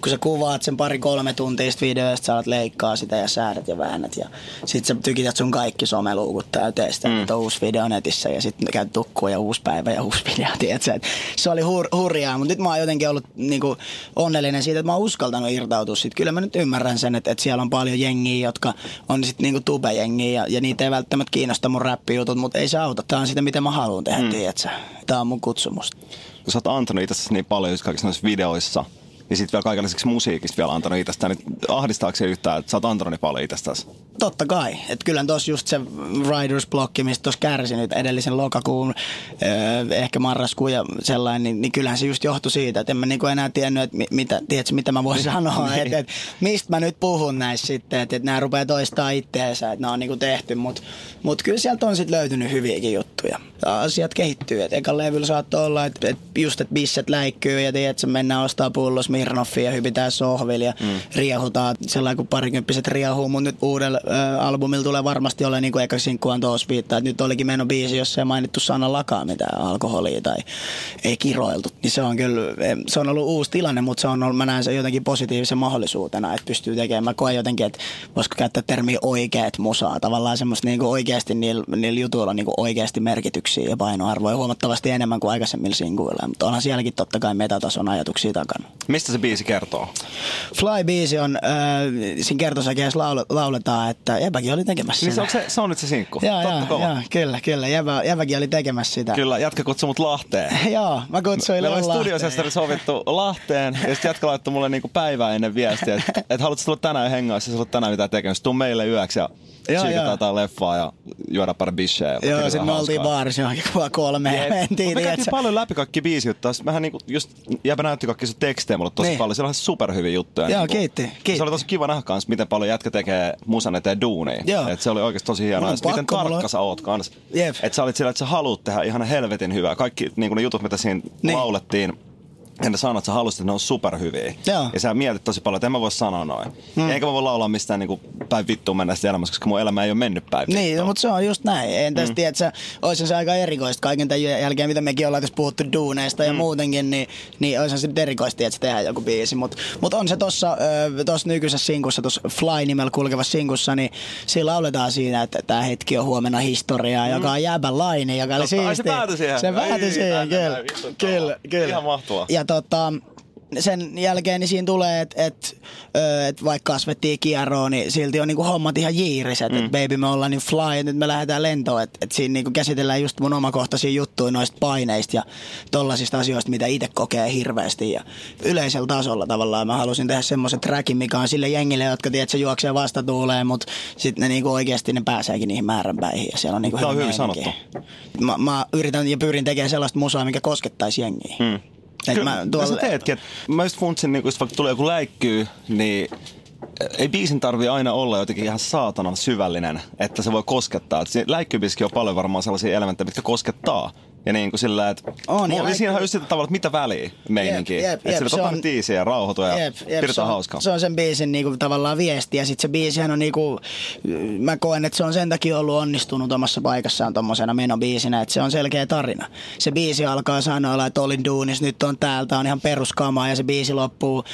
Kun sä kuvaat sen pari-kolme tuntia sitä videoista, sä alat leikkaa sitä ja säädät ja väännät. Ja sit sä tykität sun kaikki someluukut täyteen sitä, mm. että on uusi video netissä ja sitten käyt tukkuun ja uusi päivä ja uusi video. [laughs] Tiedätkö? Et se oli hur- hurjaa, mutta nyt mä oon jotenkin ollut niinku onnellinen siitä, että mä oon uskaltanut irtautua siitä. Kyllä mä nyt ymmärrän sen, että, että siellä on paljon jengiä, jotka on sitten niinku tubejengiä ja, ja niitä ei välttämättä kiinnosta mun räppijutut, mutta ei se auta. Tää on sitä, mitä mä haluan tehdä, mm. tiedätkö? Tää on mun kutsumus. kun sä oot antanut itsestäsi niin paljon just kaikissa noissa videoissa, ja sitten vielä kaikenlaiseksi musiikista vielä antanut itsestään, niin ahdistaako se yhtään, että sä oot antanut niin paljon itsestäsi? Totta kai. Et kyllä tuossa just se Riders Blocki, mistä tuossa kärsi nyt edellisen lokakuun, öö, ehkä marraskuun ja sellainen, niin, niin kyllähän se just johtui siitä, että en mä niinku enää tiennyt, että mi, mitä, tiedätkö, mitä mä voin sanoa, että et, mistä mä nyt puhun näissä sitten, että et nämä rupeaa toistaa itteensä, että nämä on niinku tehty, mutta mut kyllä sieltä on sitten löytynyt hyviäkin juttuja. Asiat kehittyy, että eka levyllä saattoi olla, että et just, että bisset läikkyy ja tiedätkö, mennään ostaa pullo Smirnoffia ja hypitään sohvilla ja mm. riehutaan sellainen kuin parikymppiset riehuu, mutta nyt uudella albumilla tulee varmasti olla niin kuin eka sinkku on tuossa viittaa, että nyt olikin meno biisi, jossa ei mainittu sana lakaa mitään alkoholia tai ei kiroiltu. Niin se on kyllä, se on ollut uusi tilanne, mutta se on ollut, mä näen sen jotenkin positiivisen mahdollisuutena, että pystyy tekemään. Mä koen jotenkin, että voisiko käyttää termiä oikeat musaa, tavallaan semmoista niin kuin oikeasti niillä, niillä jutuilla on niin kuin oikeasti merkityksiä ja painoarvoja huomattavasti enemmän kuin aikaisemmilla sinkuilla, mutta onhan sielläkin totta kai metatason ajatuksia takana. Mistä se biisi kertoo? Fly-biisi on, äh, siinä kertosäkeessä laule, lauletaan, että Jäbäkin oli tekemässä Niin se sitä. on, se, se on nyt se sinkku. Joo, Totta joo, joo, kyllä, kyllä. Jäbä, Jäbäkin oli tekemässä sitä. Kyllä, jätkä kutsui mut Lahteen. [laughs] joo, mä kutsuin Meillä oli studiosestari sovittu Lahteen, ja sitten jätkä laittoi mulle niinku päivää ennen viestiä, että et haluatko tulla tänään hengaa, jos sulla tänään mitään tekemistä, tuu meille yöksi ja Tsiikataan joo. jotain leffaa ja juoda pari bisseä. ja Joo, sitten me oltiin baarissa johonkin kuvaa kolme ja mentiin, Me käytiin paljon läpi kaikki biisijuttuja. Sitten Mähän niinku just, jäbä näytti kaikki sun tekstejä mulle tosi Niin. paljon. Siellä on superhyviä juttuja. Joo, niinku. kiitti, kiitti. Se oli tosi kiva nähdä kans, miten paljon jätkä tekee musan eteen duunia. Joo. Et se oli oikeasti tosi hienoa. Mulla Ja sit miten pakko, mulla tarkka on- sä oot kans. Jep. Että sä olit sillä, että sä haluat tehdä ihan helvetin hyvää. Kaikki niinku ne jutut, mitä siinä Niin. laulettiin, ja ne sanat, sä halusit, että ne on superhyviä. Joo. Ja sä mietit tosi paljon, että en mä voi sanoa noin. Hmm. Eikä mä voi laulaa mistään niinku päin vittuun mennä elämässä, koska mun elämä ei ole mennyt päin Niin, vittuun. mutta se on just näin. En tästä mm. tiedä, että se se aika erikoista kaiken tämän jälkeen, mitä mekin ollaan tässä puhuttu duuneista ja Mm. muutenkin, niin, niin olisi se erikoista, että se tehdään joku biisi. Mutta mut on se tuossa tossa nykyisessä sinkussa, tuossa Fly-nimellä kulkevassa sinkussa, niin siinä lauletaan siinä, että tämä hetki on huomenna historiaa, joka on jäbänlainen, joka oli Mm. Ai se siistiä. päätyi siihen. Se päätyi siihen, kyllä. Kyllä, kyllä. Ihan mahtavaa. Ja tota, sen jälkeen niin siinä tulee, että et, et vaikka kasvettiin kierroon, niin silti on niinku hommat ihan jiiriset. Mm. Että baby me ollaan niin fly, nyt me lähdetään lentoon. Että et siinä niinku käsitellään just mun omakohtaisia juttuja noista paineista ja tollasista asioista, mitä itse kokee hirveästi. Ja yleisellä tasolla tavallaan mä halusin tehdä semmoisen trackin, mikä on sille jengille, jotka tiedät, se juoksee vastatuuleen, mutta sitten ne niinku oikeasti ne pääseekin niihin määränpäihin. Ja siellä on niinku on hyvä hyvin meininki. sanottu. Mä, mä, yritän ja pyrin tekemään sellaista musaa, mikä koskettaisi jengiä. Mm. Et Kyllä, mä tuolla, sä teetkin. Mä just funtsin, niin jos vaikka tulee joku läikkyy, niin ei biisin tarvi aina olla jotenkin ihan saatanan syvällinen, että se voi koskettaa. Läikkybiissäkin on paljon varmaan sellaisia elementtejä, mitkä koskettaa. Ja niin kuin sillä, että On, ja mulla- läikky- siinähän on just sitä tavalla, että mitä väliä meininki. Jep, jep, Että sillä on- easy ja rauhoitu ja Jep, jep, se, pidetään on, hauskaa. se on sen biisin niinku tavallaan viesti ja sitten se biisihän on niinku, mä koen, että se on sen takia ollut onnistunut omassa paikassaan tommosena menobiisinä, että se on selkeä tarina. Se biisi alkaa sanoilla, että olin duunis, nyt on täältä, on ihan peruskamaa ja se biisi loppuu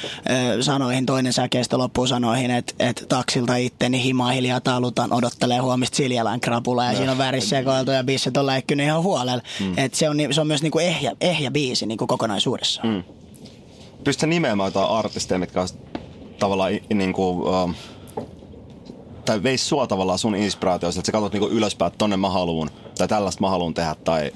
ö, sanoihin, toinen säkeestä loppuu sanoihin, että, että taksilta itteni himaa hiljaa talutan, odottelee huomista Siljalän krapula ja siinä on värissekoiltu ja bisset on läikkynyt ihan huolella. Mm. Et se, on, se on myös niinku ehjä, ehjä biisi niinku kokonaisuudessaan. Mm. Pystytkö nimeämään jotain artisteja, mitkä on tavallaan niin kuin, um, tai veis sua tavallaan sun inspiraatioista, että sä katsot niin ylöspäin, että tonne mä haluun, tai tällaista mä haluun tehdä, tai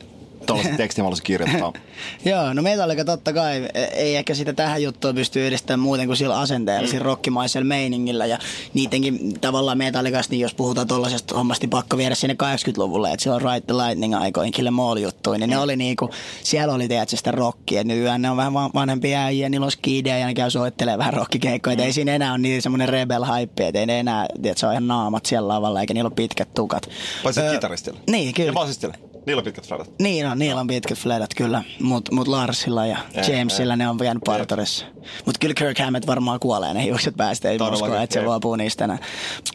Tuollaisen [laughs] tekstin mä haluaisin kirjoittaa. [laughs] Joo, no Metallica totta kai e- ei ehkä sitä tähän juttuun pysty yhdistämään muuten kuin sillä asenteella, mm. sillä rockimaisella meiningillä ja niidenkin tavallaan Metallicasta, niin jos puhutaan tuollaisesta hommasta, niin pakko viedä sinne 80-luvulle, että silloin Ride the Lightning aikoihin, Kill Em All juttuja, niin ne oli niinku, siellä oli tietysti sitä rockia, että nykyään ne on vähän van- vanhempia äijä, niillä on skidejä ja ne käy soittelee vähän rockikeikkoja, mm. ei siinä enää ole niin semmoinen rebel hype, että ei ne enää, tiedät, se on ihan naamat siellä lavalla eikä niillä ole pitkät tukat. Paitsi Öö, kitaristille. Niin, kyllä. Ja. Niillä on pitkät fladat. Niin on, niillä on pitkät fledat kyllä, mutta mut Larsilla ja Jep, Jamesilla jep. ne on jäänyt parturissa. Mutta kyllä Kirk Hammett varmaan kuolee ne hiukset päästä, ei Todellakin, usko, että se luopuu niistä enää.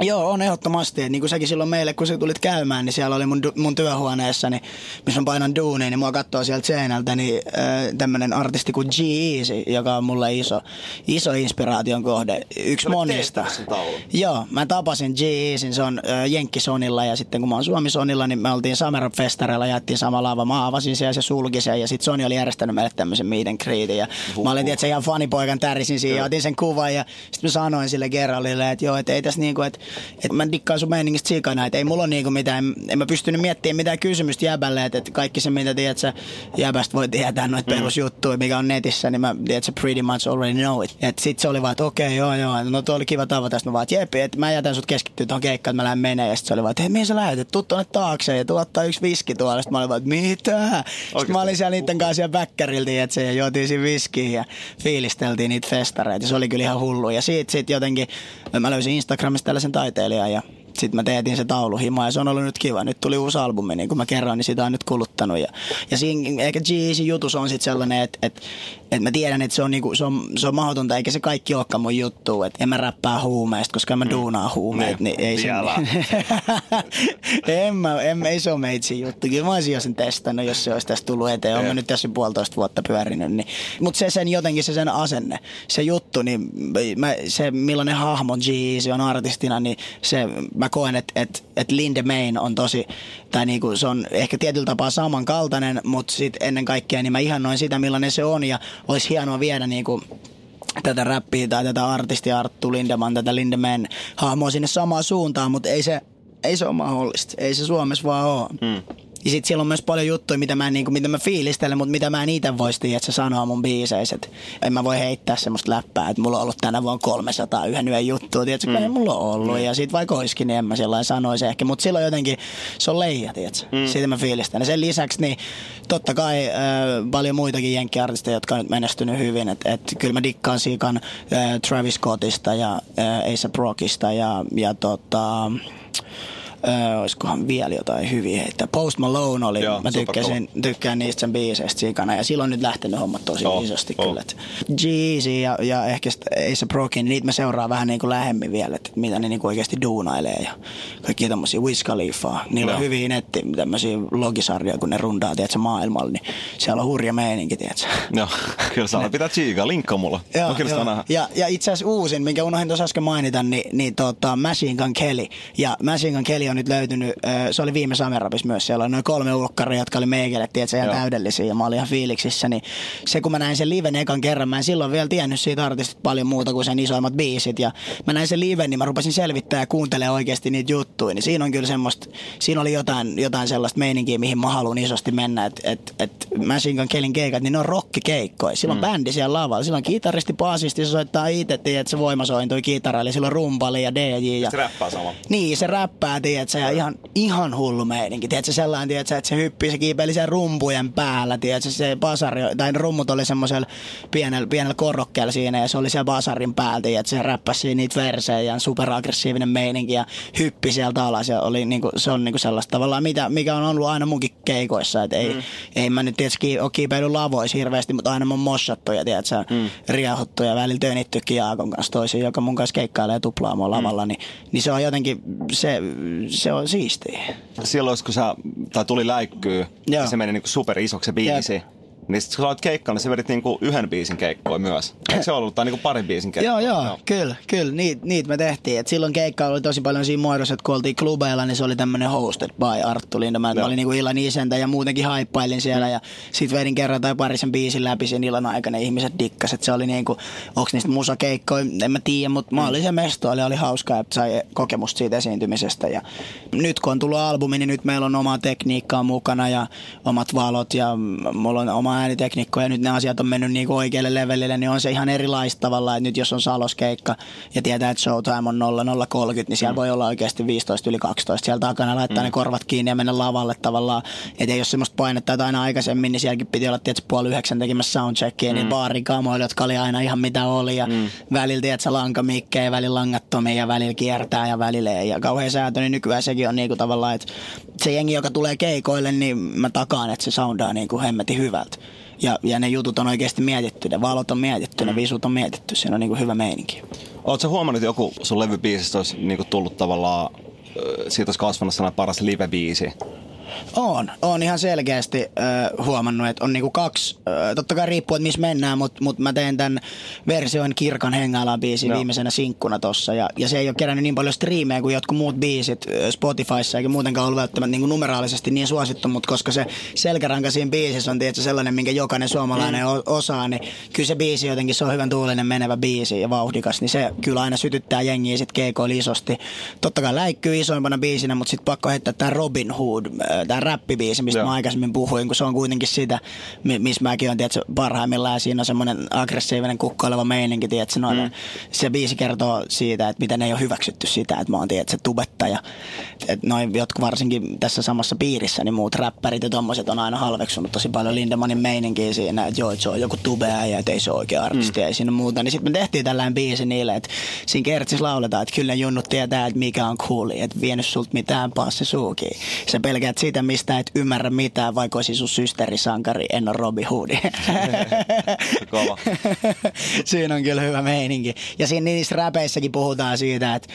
Joo, on ehdottomasti. Niin kuin säkin silloin meille, kun sä tulit käymään, niin siellä oli mun, mun työhuoneessa, niin, missä mä painan duunia, niin mua katsoo sieltä seinältä, niin äh, tämmönen artisti kuin G-Eazy, joka on mulle iso, iso inspiraation kohde. Yksi Olet monista. Joo, mä tapasin G-Eazyn, se on äh, Jenkkisonilla ja sitten kun mä oon Suomisonilla, niin me oltiin Summer Festareilla, jaettiin sama lava. Mä avasin sen ja se sulki sen ja sitten Sony oli järjestänyt meille tämmöisen meet and greetin. Ja mä olin tietysti ihan fanipoikan tärisin siinä ja otin sen kuvan ja sitten mä sanoin sille Geraldille, että joo, että ei tässä niinku, että, että mä dikkaan sun meiningistä sikana, että ei mulla ole niinku mitään, en, en mä pystynyt miettimään mitään kysymystä jäbälle, että, että kaikki se mitä tiedät sä jäbästä voi tietää noita perusjuttuja, mikä on netissä, niin mä tiedät sä pretty much already know it. Et sit se oli vaan, että okei, joo, joo, no tuo oli kiva tavata, sitten mä vaan, että jepi, että mä jätän sut keskittyä tuohon keikkaan, että mä lähden menee, ja sitten se oli vaan, että hei, mihin sä lähdet, että tuu tuonne taakse ja tuu ottaa yksi viski tuolla, sitten mä olin vaan, mitä? Sitten mä olin siellä niiden kanssa siellä väkkäriltä, että se ja juotiin siinä viskiä ja fiilisteltiin niitä festareita, se oli kyllä ihan hullu, ja siitä sit jotenkin, mä löysin Instagramista tällaisen taiteilijan ja sitten mä teetin se tauluhima ja se on ollut nyt kiva. Nyt tuli uusi albumi, niin kuin mä kerroin, niin sitä on nyt kuluttanut. Ja, ja siinä ehkä g jutus on sitten sellainen, että et, et mä tiedän, että se on, niinku, se, on, se on mahdotonta, eikä se kaikki olekaan mun juttu. Että en mä räppää huumeista, koska en mä duunaa huumeet. Niin, Niin, ei se, [laughs] en mä, en, ei se ole meitsin juttu. Kyllä mä olisin jo sen testannut, jos se olisi tästä tullut eteen. Olen nyt tässä puolitoista vuotta pyörinyt. Niin. Mutta se sen jotenkin, se sen asenne, se juttu, niin mä, se millainen hahmo G on artistina, niin se, mä koen, että et, et Linde Main on tosi, tai niinku, se on ehkä tietyllä tapaa samankaltainen, mutta sit ennen kaikkea niin mä ihannoin sitä, millainen se on, ja olisi hienoa viedä niinku, tätä räppiä tai tätä artistia Arttu Lindeman, tätä Lindeman hahmoa sinne samaan suuntaan, mutta ei se, ei se ole mahdollista. Ei se Suomessa vaan ole. Mm. Ja sit siellä on myös paljon juttuja, mitä mä, en, niinku, mitä mä fiilistelen, mutta mitä mä en itse voisi tiedä, että se sanoo mun biiseissä. Et en mä voi heittää semmoista läppää, että mulla on ollut tänä vuonna 300 yhden yön juttua, tiedätkö, mm. ei mulla ole ollut. Ja sit vaikka olisikin, niin en mä sellainen sanoisi ehkä. Mutta silloin jotenkin, se on leija, tiedätkö. Mm. Siitä mä fiilistelen. Ja sen lisäksi, niin totta kai äh, paljon muitakin jenkkiartisteja, jotka on nyt menestynyt hyvin. Että et, kyllä mä dikkaan siikan äh, Travis Scottista ja äh, A$AP Rockista ja, ja tota, Öö, olisikohan vielä jotain hyviä heittää. Post Malone oli, Joo, mä tykkäsin, tykkään niistä sen biiseistä sikana ja silloin on nyt lähtenyt hommat tosi Joo, isosti joo. kyllä. Jeezy ja, ja ehkä sit A$AP Rockin, niitä mä seuraan vähän niin kuin lähemmin vielä, että mitä ne niin kuin oikeasti duunailee ja kaikki tommosia Wiz Khalifaa. Niillä on Joo. hyviä netti, tämmöisiä logisarjoja, kun ne rundaa, tiedätkö, maailmalla, niin siellä on hurja meininki, tiedätkö. Joo, [laughs] kyllä saa pitää tsiikaa. Linkkaa mulla. Joo, joo. Ja, ja itse asiassa uusin, minkä unohdin tuossa äsken mainita, niin, niin tota Machine Gun Kelly. Ja Machine Gun Kelly on nyt löytynyt, se oli viime Samerapissa myös, siellä oli noin kolme ulkkaria, jotka oli meikälle, tiedätkö, ihan Joo. täydellisiä ja mä olin ihan fiiliksissä. Niin se kun mä näin sen liven ekan kerran, mä en silloin vielä tiennyt siitä artistista paljon muuta kuin sen isoimmat biisit. Ja mä näin sen liven, niin mä rupesin selvittää ja kuuntelemaan oikeasti niitä juttuja. Niin siinä on kyllä semmoista, siinä oli jotain, jotain sellaista meininkiä, mihin mä haluan isosti mennä. Että et, et Machine Gun Kellyn keikat, niin ne on rockikeikkoja. Silloin mm. bändi siellä lavalla. Silloin kitaristi, baasisti, se soittaa itse, että se voimasointui kitara, eli silloin rumpali ja DJ. Ja... Se räppää sama. Niin, se räppää, tiedätkö, ja ihan, ihan hullu meininki. Tiedätkö, sellainen, tiedätkö, että se hyppii, se kiipeili sen rumpujen päällä, tiedätkö, se basari, tai rummut oli semmoisella pienellä, pienellä korokkeella siinä, ja se oli siellä basarin päällä, tiedätkö, se räppäsi niitä versejä, ja superaggressiivinen meininki, ja hyppi sieltä alas, ja oli, niinku, se on niinku sellaista tavallaan, mitä, mikä on ollut aina munkin keikoissa, että ei, mm. ei mä nyt tietysti ole kiipeillyt lavoissa hirveästi, mutta aina mä oon mossattu, ja tiedätkö, mm. riehuttu, ja välillä tönittykin Jaakon kanssa toisiin, joka mun kanssa keikkailee tuplaamoa lavalla, niin, niin se on jotenkin, se, se on siistiä. Silloin, kun sä, tai tuli läikkyy, Joo. se meni niinku super isoksi se biisi, Jep. Niin sit kun sä olet keikkaa, niin sä vedit niinku yhden biisin keikkoja myös. Eikö se ollut? Tai niinku parin biisin keikkoja? Joo, joo, kyllä, kyllä. Niitä niit me tehtiin. Et silloin keikka oli tosi paljon siinä muodossa, että kun oltiin klubeilla, niin se oli tämmöinen hosted by Arttu Lindemann. Mä Joo. olin niinku illan isäntä ja muutenkin haippailin siellä. Ja sit vedin kerran tai parisen biisin läpi sen illan aikana. Ihmiset dikkas, että se oli niinku, onks niistä musakeikkoja, en mä tiedä, mutta mä olin se mesto, oli, oli hauskaa ja sai kokemusta siitä esiintymisestä. Ja nyt kun on tullut albumi, niin nyt meillä on omaa tekniikkaa mukana ja omat valot ja mulla on oma äänitekniikko ja nyt ne asiat on mennyt niinku oikealle levelille, niin on se ihan erilaista tavallaan, että nyt jos on saloskeikka ja tietää, että showtime on 0030, niin siellä mm. voi olla oikeasti 15 yli 12 siellä takana, laittaa mm. ne korvat kiinni ja mennä lavalle tavallaan, että ei ole semmoista painetta, että aina aikaisemmin, niin sielläkin piti olla tietysti puoli yhdeksän tekemässä soundcheckia, mm. niin baarikamoilla, jotka oli aina ihan mitä oli ja mm. välillä tiedätkö, lankamikkejä ja välillä langattomia ja välillä kiertää ja välillä ei. ja kauhean säätö, niin nykyään sekin on niinku tavallaan, että se jengi, joka tulee keikoille, niin mä takaan, että se soundaa niinku hemmetin hyvältä. Ja, ja ne jutut on oikeasti mietitty, ne valot on mietitty, ne visut on mietitty, siinä on niinku hyvä meininki. Oletko huomannut, että joku sun levybiisistä olisi niinku tullut tavallaan, siitä olisi kasvanut sellainen paras live-biisi? On, on ihan selkeästi äh, huomannut, että on niinku kaksi, äh, totta kai riippuu, että missä mennään, mutta mut mä teen tämän version Kirkan hengailaan biisin Joo. viimeisenä sinkkuna tossa. Ja, ja se ei ole kerännyt niin paljon striimejä kuin jotkut muut biisit Spotifyssa, eikä muutenkaan ollut välttämättä niinku numeraalisesti niin suosittu, mutta koska se selkäranka siinä biisissä on tietysti sellainen, minkä jokainen suomalainen mm. osaa, niin kyllä se biisi jotenkin, se on hyvän tuulinen menevä biisi ja vauhdikas, niin se kyllä aina sytyttää jengiä sit keikoilla isosti. Totta kai läikkyy isoimpana biisinä, mutta sitten pakko heittää tämä Robin Hood, äh, tämä räppibiisi, mistä Joo. mä aikaisemmin puhuin, kun se on kuitenkin sitä, mi- missä mäkin olen tietysti, parhaimmillaan, ja siinä on semmoinen aggressiivinen kukkoileva meininki, tietysti, noin, mm. se biisi kertoo siitä, että miten ei ole hyväksytty sitä, että mä oon tietysti, tubettaja, että noin jotkut varsinkin tässä samassa piirissä, niin muut räppärit ja tommoset on aina halveksunut tosi paljon Lindemanin meininkiä siinä, että joo, että se on joku tubeä ja että ei se ole oikea artisti mm. ja ei siinä muuta, niin sitten me tehtiin tällainen biisi niille, että siinä kertsis lauletaan, että kyllä ne junnut tietää, että mikä on cooli, että vienyt sulta mitään passi suukiin. Sä pelkäät sitä, mistä et ymmärrä mitään, vaikka olisi sun systerisankari, en ole Robin Hood. [laughs] Kova. siinä on kyllä hyvä meininki. Ja siinä niissä räpeissäkin puhutaan siitä, että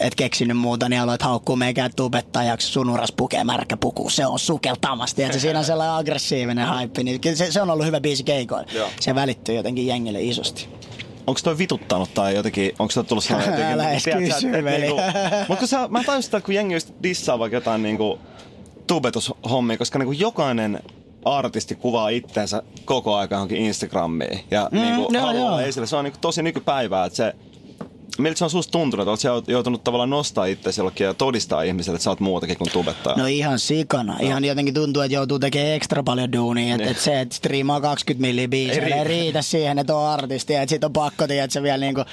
et keksinyt muuta, niin aloit haukkuu meikään tubettajaksi, sun uras pukee märkä puku, se on sukeltamasti. Ja siinä on sellainen aggressiivinen haippi, niin kyllä se, se on ollut hyvä biisi keikoilla. Joo. Se välittyy jotenkin jengille isosti. Onko toi vituttanut tai jotenkin, onko se tullut sellainen [laughs] jotenkin... Älä edes kysy, et veli. niinku- Mut kun sä, mä tajusin sitä, kun jengi just dissaa vaikka jotain niinku tubetushommia, koska niinku jokainen artisti kuvaa itteensä koko ajan johonkin Instagramiin ja mm, niinku joo, haluaa joo. esille. Se on niinku tosi nykypäivää, että se Miltä se on susta tuntunut, sä joutunut tavallaan nostaa itse jollekin ja todistaa ihmiselle, että sä oot muutakin kuin tubettaja? No ihan sikana. Ihan jotenkin tuntuu, että joutuu tekemään ekstra paljon duunia. Että Niin. et se, että striimaa 20 milliä biisejä, ei, Ei riitä. siihen, että on artisti. Että sit on pakko, tiedä, että se vielä niinku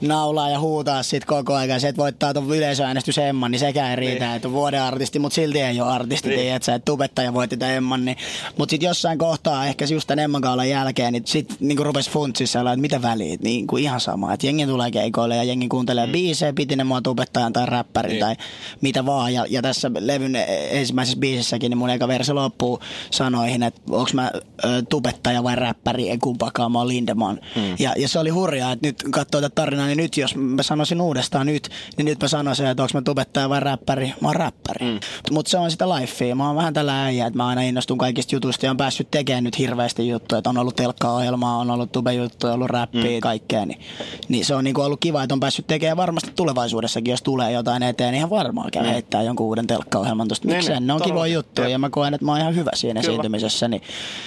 naulaa ja huutaa sit koko ajan. Se, että voittaa ton yleisöäänestys Emman, niin sekään ei riitä. Niin. Että on vuoden artisti, mutta silti ei ole artisti. Niin. Niin. Tiedät, sä, että tubettaja voitti tämän Emman. Niin. Mutta sitten jossain kohtaa, ehkä just tämän Emman jälkeen, niin sit niinku rupes funtsissa, että mitä väliä. että Niinku ihan sama. Että jengi tulee keikoille ja jengi kuuntelee mm. biisejä, piti ne mua tubettajan tai räppärin Niin. tai mitä vaan. Ja, ja tässä levyn ensimmäisessä biisissäkin, niin mun eka verse loppuu sanoihin, että onko mä ö, tubettaja vai räppäri, ei kumpakaan, mä oon Lindemann. Hmm. Ja, ja se oli hurjaa, että nyt katsoo tätä tarinaa, niin nyt jos mä sanoisin uudestaan nyt, niin nyt mä sanoisin, että onko mä tubettaja vai räppäri, mä oon räppäri. Hmm. Mutta se on sitä lifea, mä oon vähän tällä äijä, että mä aina innostun kaikista jutuista ja on päässyt tekemään nyt hirveästi juttuja, että on ollut telkkaohjelmaa, on ollut tube-juttuja, on ollut räppiä, hmm. kaikkea, niin, niin se on niinku ollut kiva, että on päässyt tekemään varmasti tulevaisuudessakin, jos tulee jotain eteen, niin ihan varmaan käy heittää jonkun uuden telkkaohjelman tuosta. Niin, Miksei, niin, ne on juttuja Jep. ja mä koen, että mä oon ihan hyvä siinä Kyllä. esiintymisessä. Niin,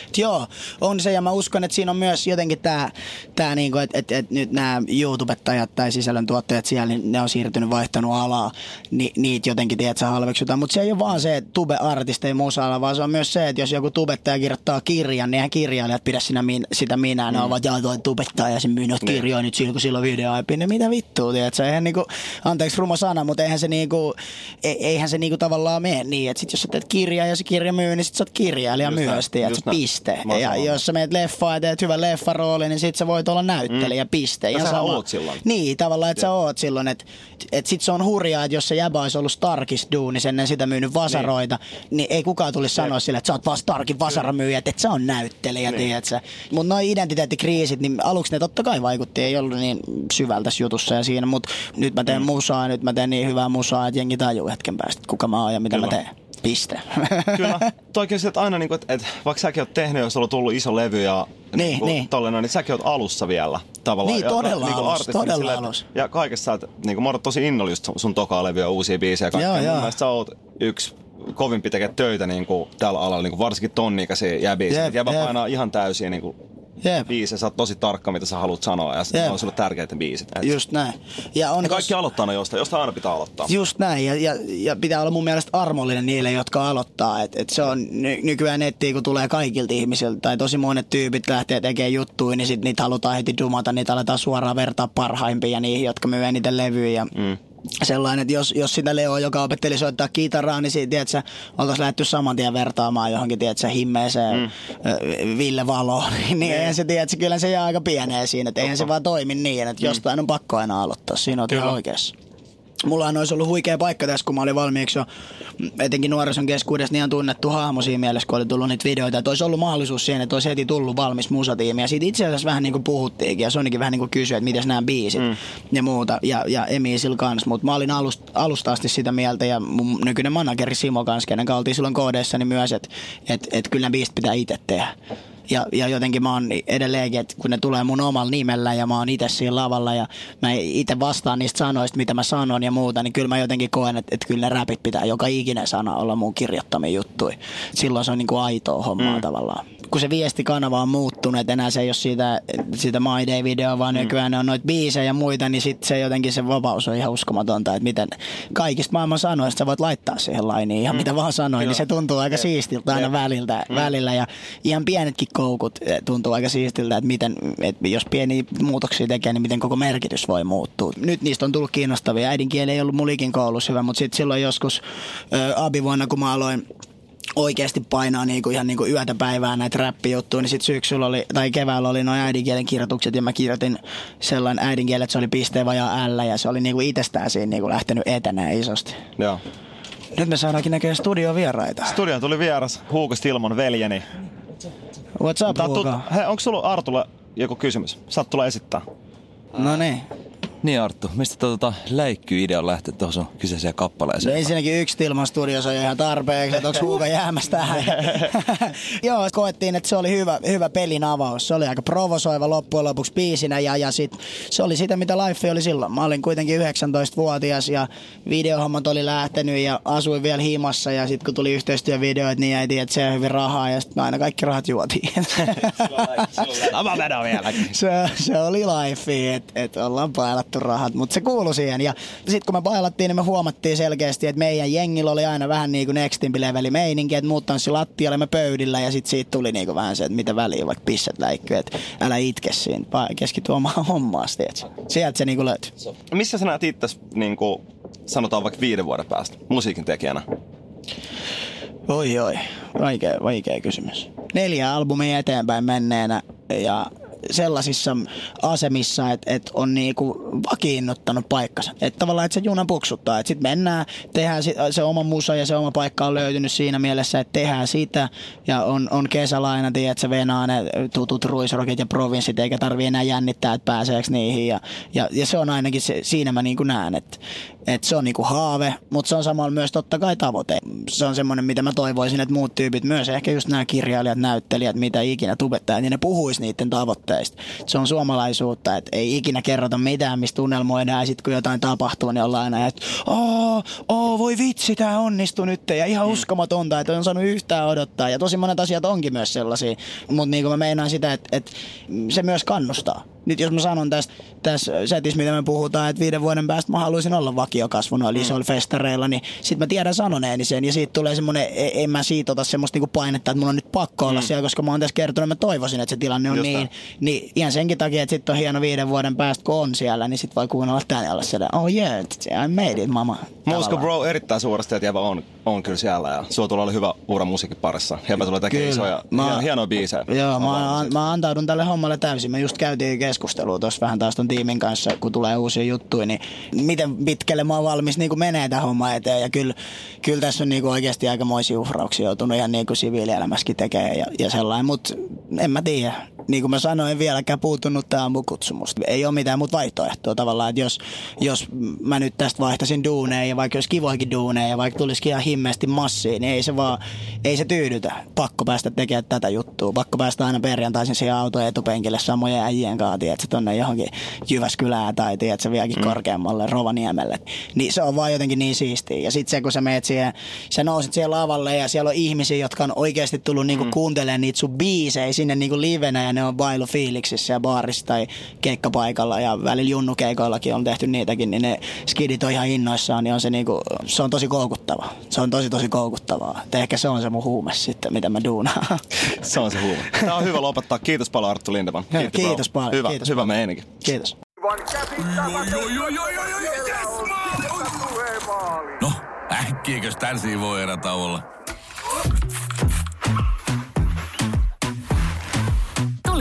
et joo, on se ja mä uskon, että siinä on myös jotenkin tämä, tää niinku, että et, et nyt nämä YouTubettajat tai sisällöntuottajat siellä, niin ne on siirtynyt, vaihtanut alaa, ni, niitä jotenkin, tiedät, halveksutaan. Mutta se ei ole vaan se, että tube-artisti ei musaalla, vaan se on myös se, että jos joku tubettaja kirjoittaa kirjan, niin eihän kirjailijat pidä sinä, min, sitä minä. Ne ovat, jaa, toi tubettaja, se myy noita Niin. kirjoja nyt silloin, kun sillä on videoaipi. Niin mitä vittua, tiedät, eihän niinku, anteeksi rumo sana, mutta eihän se niinku, e, eihän se niinku tavallaan mene niin, että sit jos sä teet kirjaa ja se kirja myy, niin sit sä oot kirjailija Just myös, tiedät, just sä, näin. piste. Mä Ja jos sä meet leffaan ja teet hyvän leffaroolin, niin sit sä voit olla näyttelijä, piste. Ja sama. oot silloin. Niin, tavallaan, että sä oot silloin, että et sit se on hurjaa, että jos se jäbä olisi ollut Starkis duunis ennen sitä myynyt vasaroita, niin, niin ei kukaan tulisi sanoa sille, että sä oot vaan Starkin vasaramyyjä, että et sä on näyttelijä, Niin. tiedät sä. Mutta noin identiteettikriisit, niin aluksi ne totta kai vaikutti, ei ollut niin syvällä tässä jutussa ja siinä, mutta nyt mä teen mm. musaa, nyt mä teen niin hyvää musaa, että jengi tajuu hetken päästä, kuka mä oon ja mitä Kyllä. mä teen. Piste. [laughs] Kyllä. Toikin se, että aina, niin kuin, että, että vaikka säkin oot tehnyt, jos on tullut iso levy ja Niin, kuin, niin. Tollainen, niin säkin oot alussa vielä tavallaan. Niin, ja, todella niin alussa, artistina todella silleen, alussa. Ja kaikessa, että niin kuin, mä oon tosi innolla just sun tokaa levyä, uusia biisejä ja kaikkea. Joo, joo. mielestä sä oot yksi kovimpi tekee töitä niin kuin, tällä alalla, niin kuin, varsinkin tonnikäisiä jäbiä. Jep, jep. painaa ihan täysiä niin kuin, Jep. biisejä, sä oot tosi tarkka, mitä sä haluat sanoa ja Jep. ne on sulle tärkeitä biisit. Et, Just näin. Ja, on ja kaikki tos- aloittaa aina jostain, jostain aina pitää aloittaa. Just näin, ja, ja, ja pitää olla mun mielestä armollinen niille, jotka aloittaa. Et, et se on ny, nykyään nettiin, kun tulee kaikilta ihmisiltä, tai tosi monet tyypit lähtee tekemään juttuja, niin sit niitä halutaan heti dumata, niitä aletaan suoraan vertaa parhaimpiin ja niihin, jotka myy eniten levyjä. Mm. Sellainen, että jos, jos sitä Leo, joka opetteli soittaa kitaraa, niin siitä, tiedätkö, oltaisiin lähdetty saman tien vertaamaan johonkin, tiedätkö, himmeeseen mm. Ville Valoon, [laughs] niin eihän se, tiedätkö, kyllä se jää aika pieneen siinä, että eihän se vaan toimi niin, että jostain on pakko aina aloittaa, siinä on ihan oikeassa. Mullahan olisi ollut huikea paikka tässä, kun mä olin valmiiksi jo etenkin nuorison keskuudessa niin ihan tunnettu hahmo siinä mielessä, kun oli tullut niitä videoita. Että olisi ollut mahdollisuus siihen, että olisi heti tullut valmis musatiimi. Ja siitä itse asiassa vähän niin kuin puhuttiinkin. Ja Sonikin vähän niin kuin kysyi, että miten nämä biisit mm. ja muuta. Ja, ja Emisil kanssa. Mutta mä olin alust, alusta asti sitä mieltä ja mun nykyinen manageri Simo kanssa, kenen kanssa oltiin silloin koodeissa, niin myös, että et, et kyllä nämä biisit pitää itse tehdä. Ja, ja jotenkin mä oon edelleenkin, että kun ne tulee mun omalla nimellä ja mä oon itse siinä lavalla ja mä itse vastaan niistä sanoista, mitä mä sanon ja muuta, niin kyllä mä jotenkin koen, että, että kyllä ne räpit pitää joka ikinen sana olla mun kirjoittamia juttuja. Silloin se on niin kuin aitoa hommaa mm. tavallaan. Kun se viestikanava on muuttunut, että enää se ei ole siitä, siitä My Day-videoa, vaan mm. nykyään ne on noita biisejä ja muita, niin sitten se jotenkin se vapaus on ihan uskomatonta, että miten kaikista maailman sanoista sä voit laittaa siihen lainiin ihan mm. mitä vaan sanoin, niin se tuntuu aika siistiltä aina väliltä, mm. välillä ja ihan pienetkin koukut eh, tuntuu aika siistiltä, että miten, että jos pieniä muutoksia tekee, niin miten koko merkitys voi muuttua. Nyt niistä on tullut kiinnostavia. Äidinkieli ei ollut mulikin koulussa hyvä, mutta sitten silloin joskus ö, abivuonna, kun mä aloin oikeasti painaa niinku ihan niinku yötä päivää näitä räppijuttuja, niin sitten syksyllä oli, tai keväällä oli noin äidinkielen kirjoitukset ja mä kirjoitin sellainen äidinkielen, että se oli pisteen vajaa L ja se oli niinku itsestään siinä niinku lähtenyt etenee isosti. Joo. Nyt me saadaankin näköjään studiovieraita. Studioon tuli vieras Huuko Stilmon veljeni. What's up, tut- Hugo? Hei, onko sulla Artulle joku kysymys? Saat tulla esittää. No niin. Niin Arttu, mistä tota läikky-idea on lähtenyt tuohon sun kyseiseen No kappaleeseen? ensinnäkin yksi Tilman studiossa on ihan tarpeeksi, että onko Huuka jäämässä tähän. [laughs] Joo, koettiin, että se oli hyvä, hyvä pelin avaus. Se oli aika provosoiva loppujen lopuksi biisinä ja, ja sit, se oli sitä, mitä Life oli silloin. Mä olin kuitenkin 19-vuotias ja videohommat oli lähtenyt ja asuin vielä himassa ja sitten kun tuli yhteistyövideoita, niin jäi että se on hyvin rahaa ja sitten aina kaikki rahat juotiin. [laughs] Sama vieläkin. se, se oli life, että et ollaan pailattu rahat, mutta se kuului siihen. Ja sitten kun me pailattiin, niin me huomattiin selkeästi, että meidän jengillä oli aina vähän niin kuin nextimpi leveli meininki, että muut tanssi lattialle me pöydillä ja sitten siitä tuli niin kuin vähän se, että mitä väliä, vaikka pisset läikkyy, että älä itke siinä, keskity omaan [laughs] hommaan, tiedätkö? Sieltä se niin kuin löytyi. Missä sä näet itse, niin kuin, sanotaan vaikka viiden vuoden päästä, musiikin tekijänä? Oi oi, vaikea, vaikea kysymys. Neljä albumia eteenpäin menneenä ja sellaisissa asemissa, että et on niinku vakiinnuttanut paikkansa. Että tavallaan, että se juna puksuttaa. Että sitten mennään, tehdään se oma musa ja se oma paikka on löytynyt siinä mielessä, että tehdään sitä. Ja on, on kesälaina, että se venaa ne tutut ruisrokit ja provinssit, eikä tarvi enää jännittää, että pääseekö niihin. Ja, ja, ja se on ainakin se, siinä mä niinku näen, että että se on niinku haave, mutta se on samalla myös totta kai tavoite. Se on semmoinen, mitä mä toivoisin, että muut tyypit, myös ehkä just nämä kirjailijat, näyttelijät, mitä ikinä tubettajat, niin ne puhuis niiden tavoitteista. Se on suomalaisuutta, että ei ikinä kerrota mitään, mistä tunnelmoidaan, ja sitten kun jotain tapahtuu, niin ollaan aina, että oo, oo, voi vitsi, tämä onnistui nyt, ja ihan uskomatonta, että on saanut yhtään odottaa, ja tosi monet asiat onkin myös sellaisia, mutta niin kuin mä meinaan sitä, että, että se myös kannustaa. Nyt jos mä sanon tästä, tässä setissä, mitä me puhutaan, että viiden vuoden päästä mä haluaisin olla vakiokasvu noilla isoilla festareilla, niin sit mä tiedän sanoneeni sen ja siitä tulee semmoinen, e- en mä siitä ota semmoista niinku painetta, että mun on nyt pakko olla siellä, koska mä oon tässä kertonut, että mä toivoisin, että se tilanne on Just niin. näin. Niin ihan senkin takia, että sit on hieno viiden vuoden päästä, kun on siellä, niin sit voi kuunnella tänne olla siellä, oh yeah, I made it, mama. Mä Tavallaan. bro erittäin että Jäbä on, on kyllä siellä ja sulla tulee olla hyvä ura musiikin parissa. Jäbä tulee tekemään isoja, Mä- hieno, hienoja biisejä. Joo, mä, siitä. mä antaudun tälle hommalle täysin. Me just käytiin keskustelua tuossa vähän taas ton tiimin kanssa, kun tulee uusia juttuja, niin miten pitkälle mä oon valmis niin menee tämän homman eteen. Ja kyllä, kyllä tässä on niin oikeasti aikamoisia uhrauksia joutunut ihan niin kuin siviilielämässäkin tekemään ja, ja sellainen, mutta en mä tiedä. Niin kuin mä sanoin, en vieläkään puutunut tämä mun kutsumusta. Ei ole mitään muuta vaihtoehtoa tavallaan, että jos, jos mä nyt tästä vaihtaisin duuneja ja vaikka jos kivoikin duuneja ja vaikka tulisikin ihan himmeästi massiin, niin ei se vaan, ei se tyydytä. Pakko päästä tekemään tätä juttua. Pakko päästä aina perjantaisin siihen auton etupenkille samojen äijien kanssa, tiedätkö, tonne johonkin Jyväskylään tai tiedätkö, vieläkin mm. korkeammalle Rovaniemelle. Niin se on vaan jotenkin niin siistiä. Ja sitten se, kun sä meet siihen, sä nousit siihen lavalle ja siellä on ihmisiä, jotka on oikeasti tullut niinku mm. kuuntelemaan niitä sun biisejä sinne niinku livenä ja ne on bailu fiiliksissä ja baarissa tai keikkapaikalla ja välillä junnukeikoillakin on tehty niitäkin, niin ne skidit on ihan innoissaan, niin on se niinku, se on tosi koukuttavaa. Se on tosi tosi koukuttavaa. Et ehkä se on se mun huume sitten, mitä mä duunaan. [laughs] Se on se huume. Tämä on hyvä lopettaa. Kiitos paljon Arttu Lindeman. Kiitos, kiitos paljon. Hyvä, Kiitos hyvä paljon. meininki. Kiitos. No, äkkiäkös tän voi erätä olla?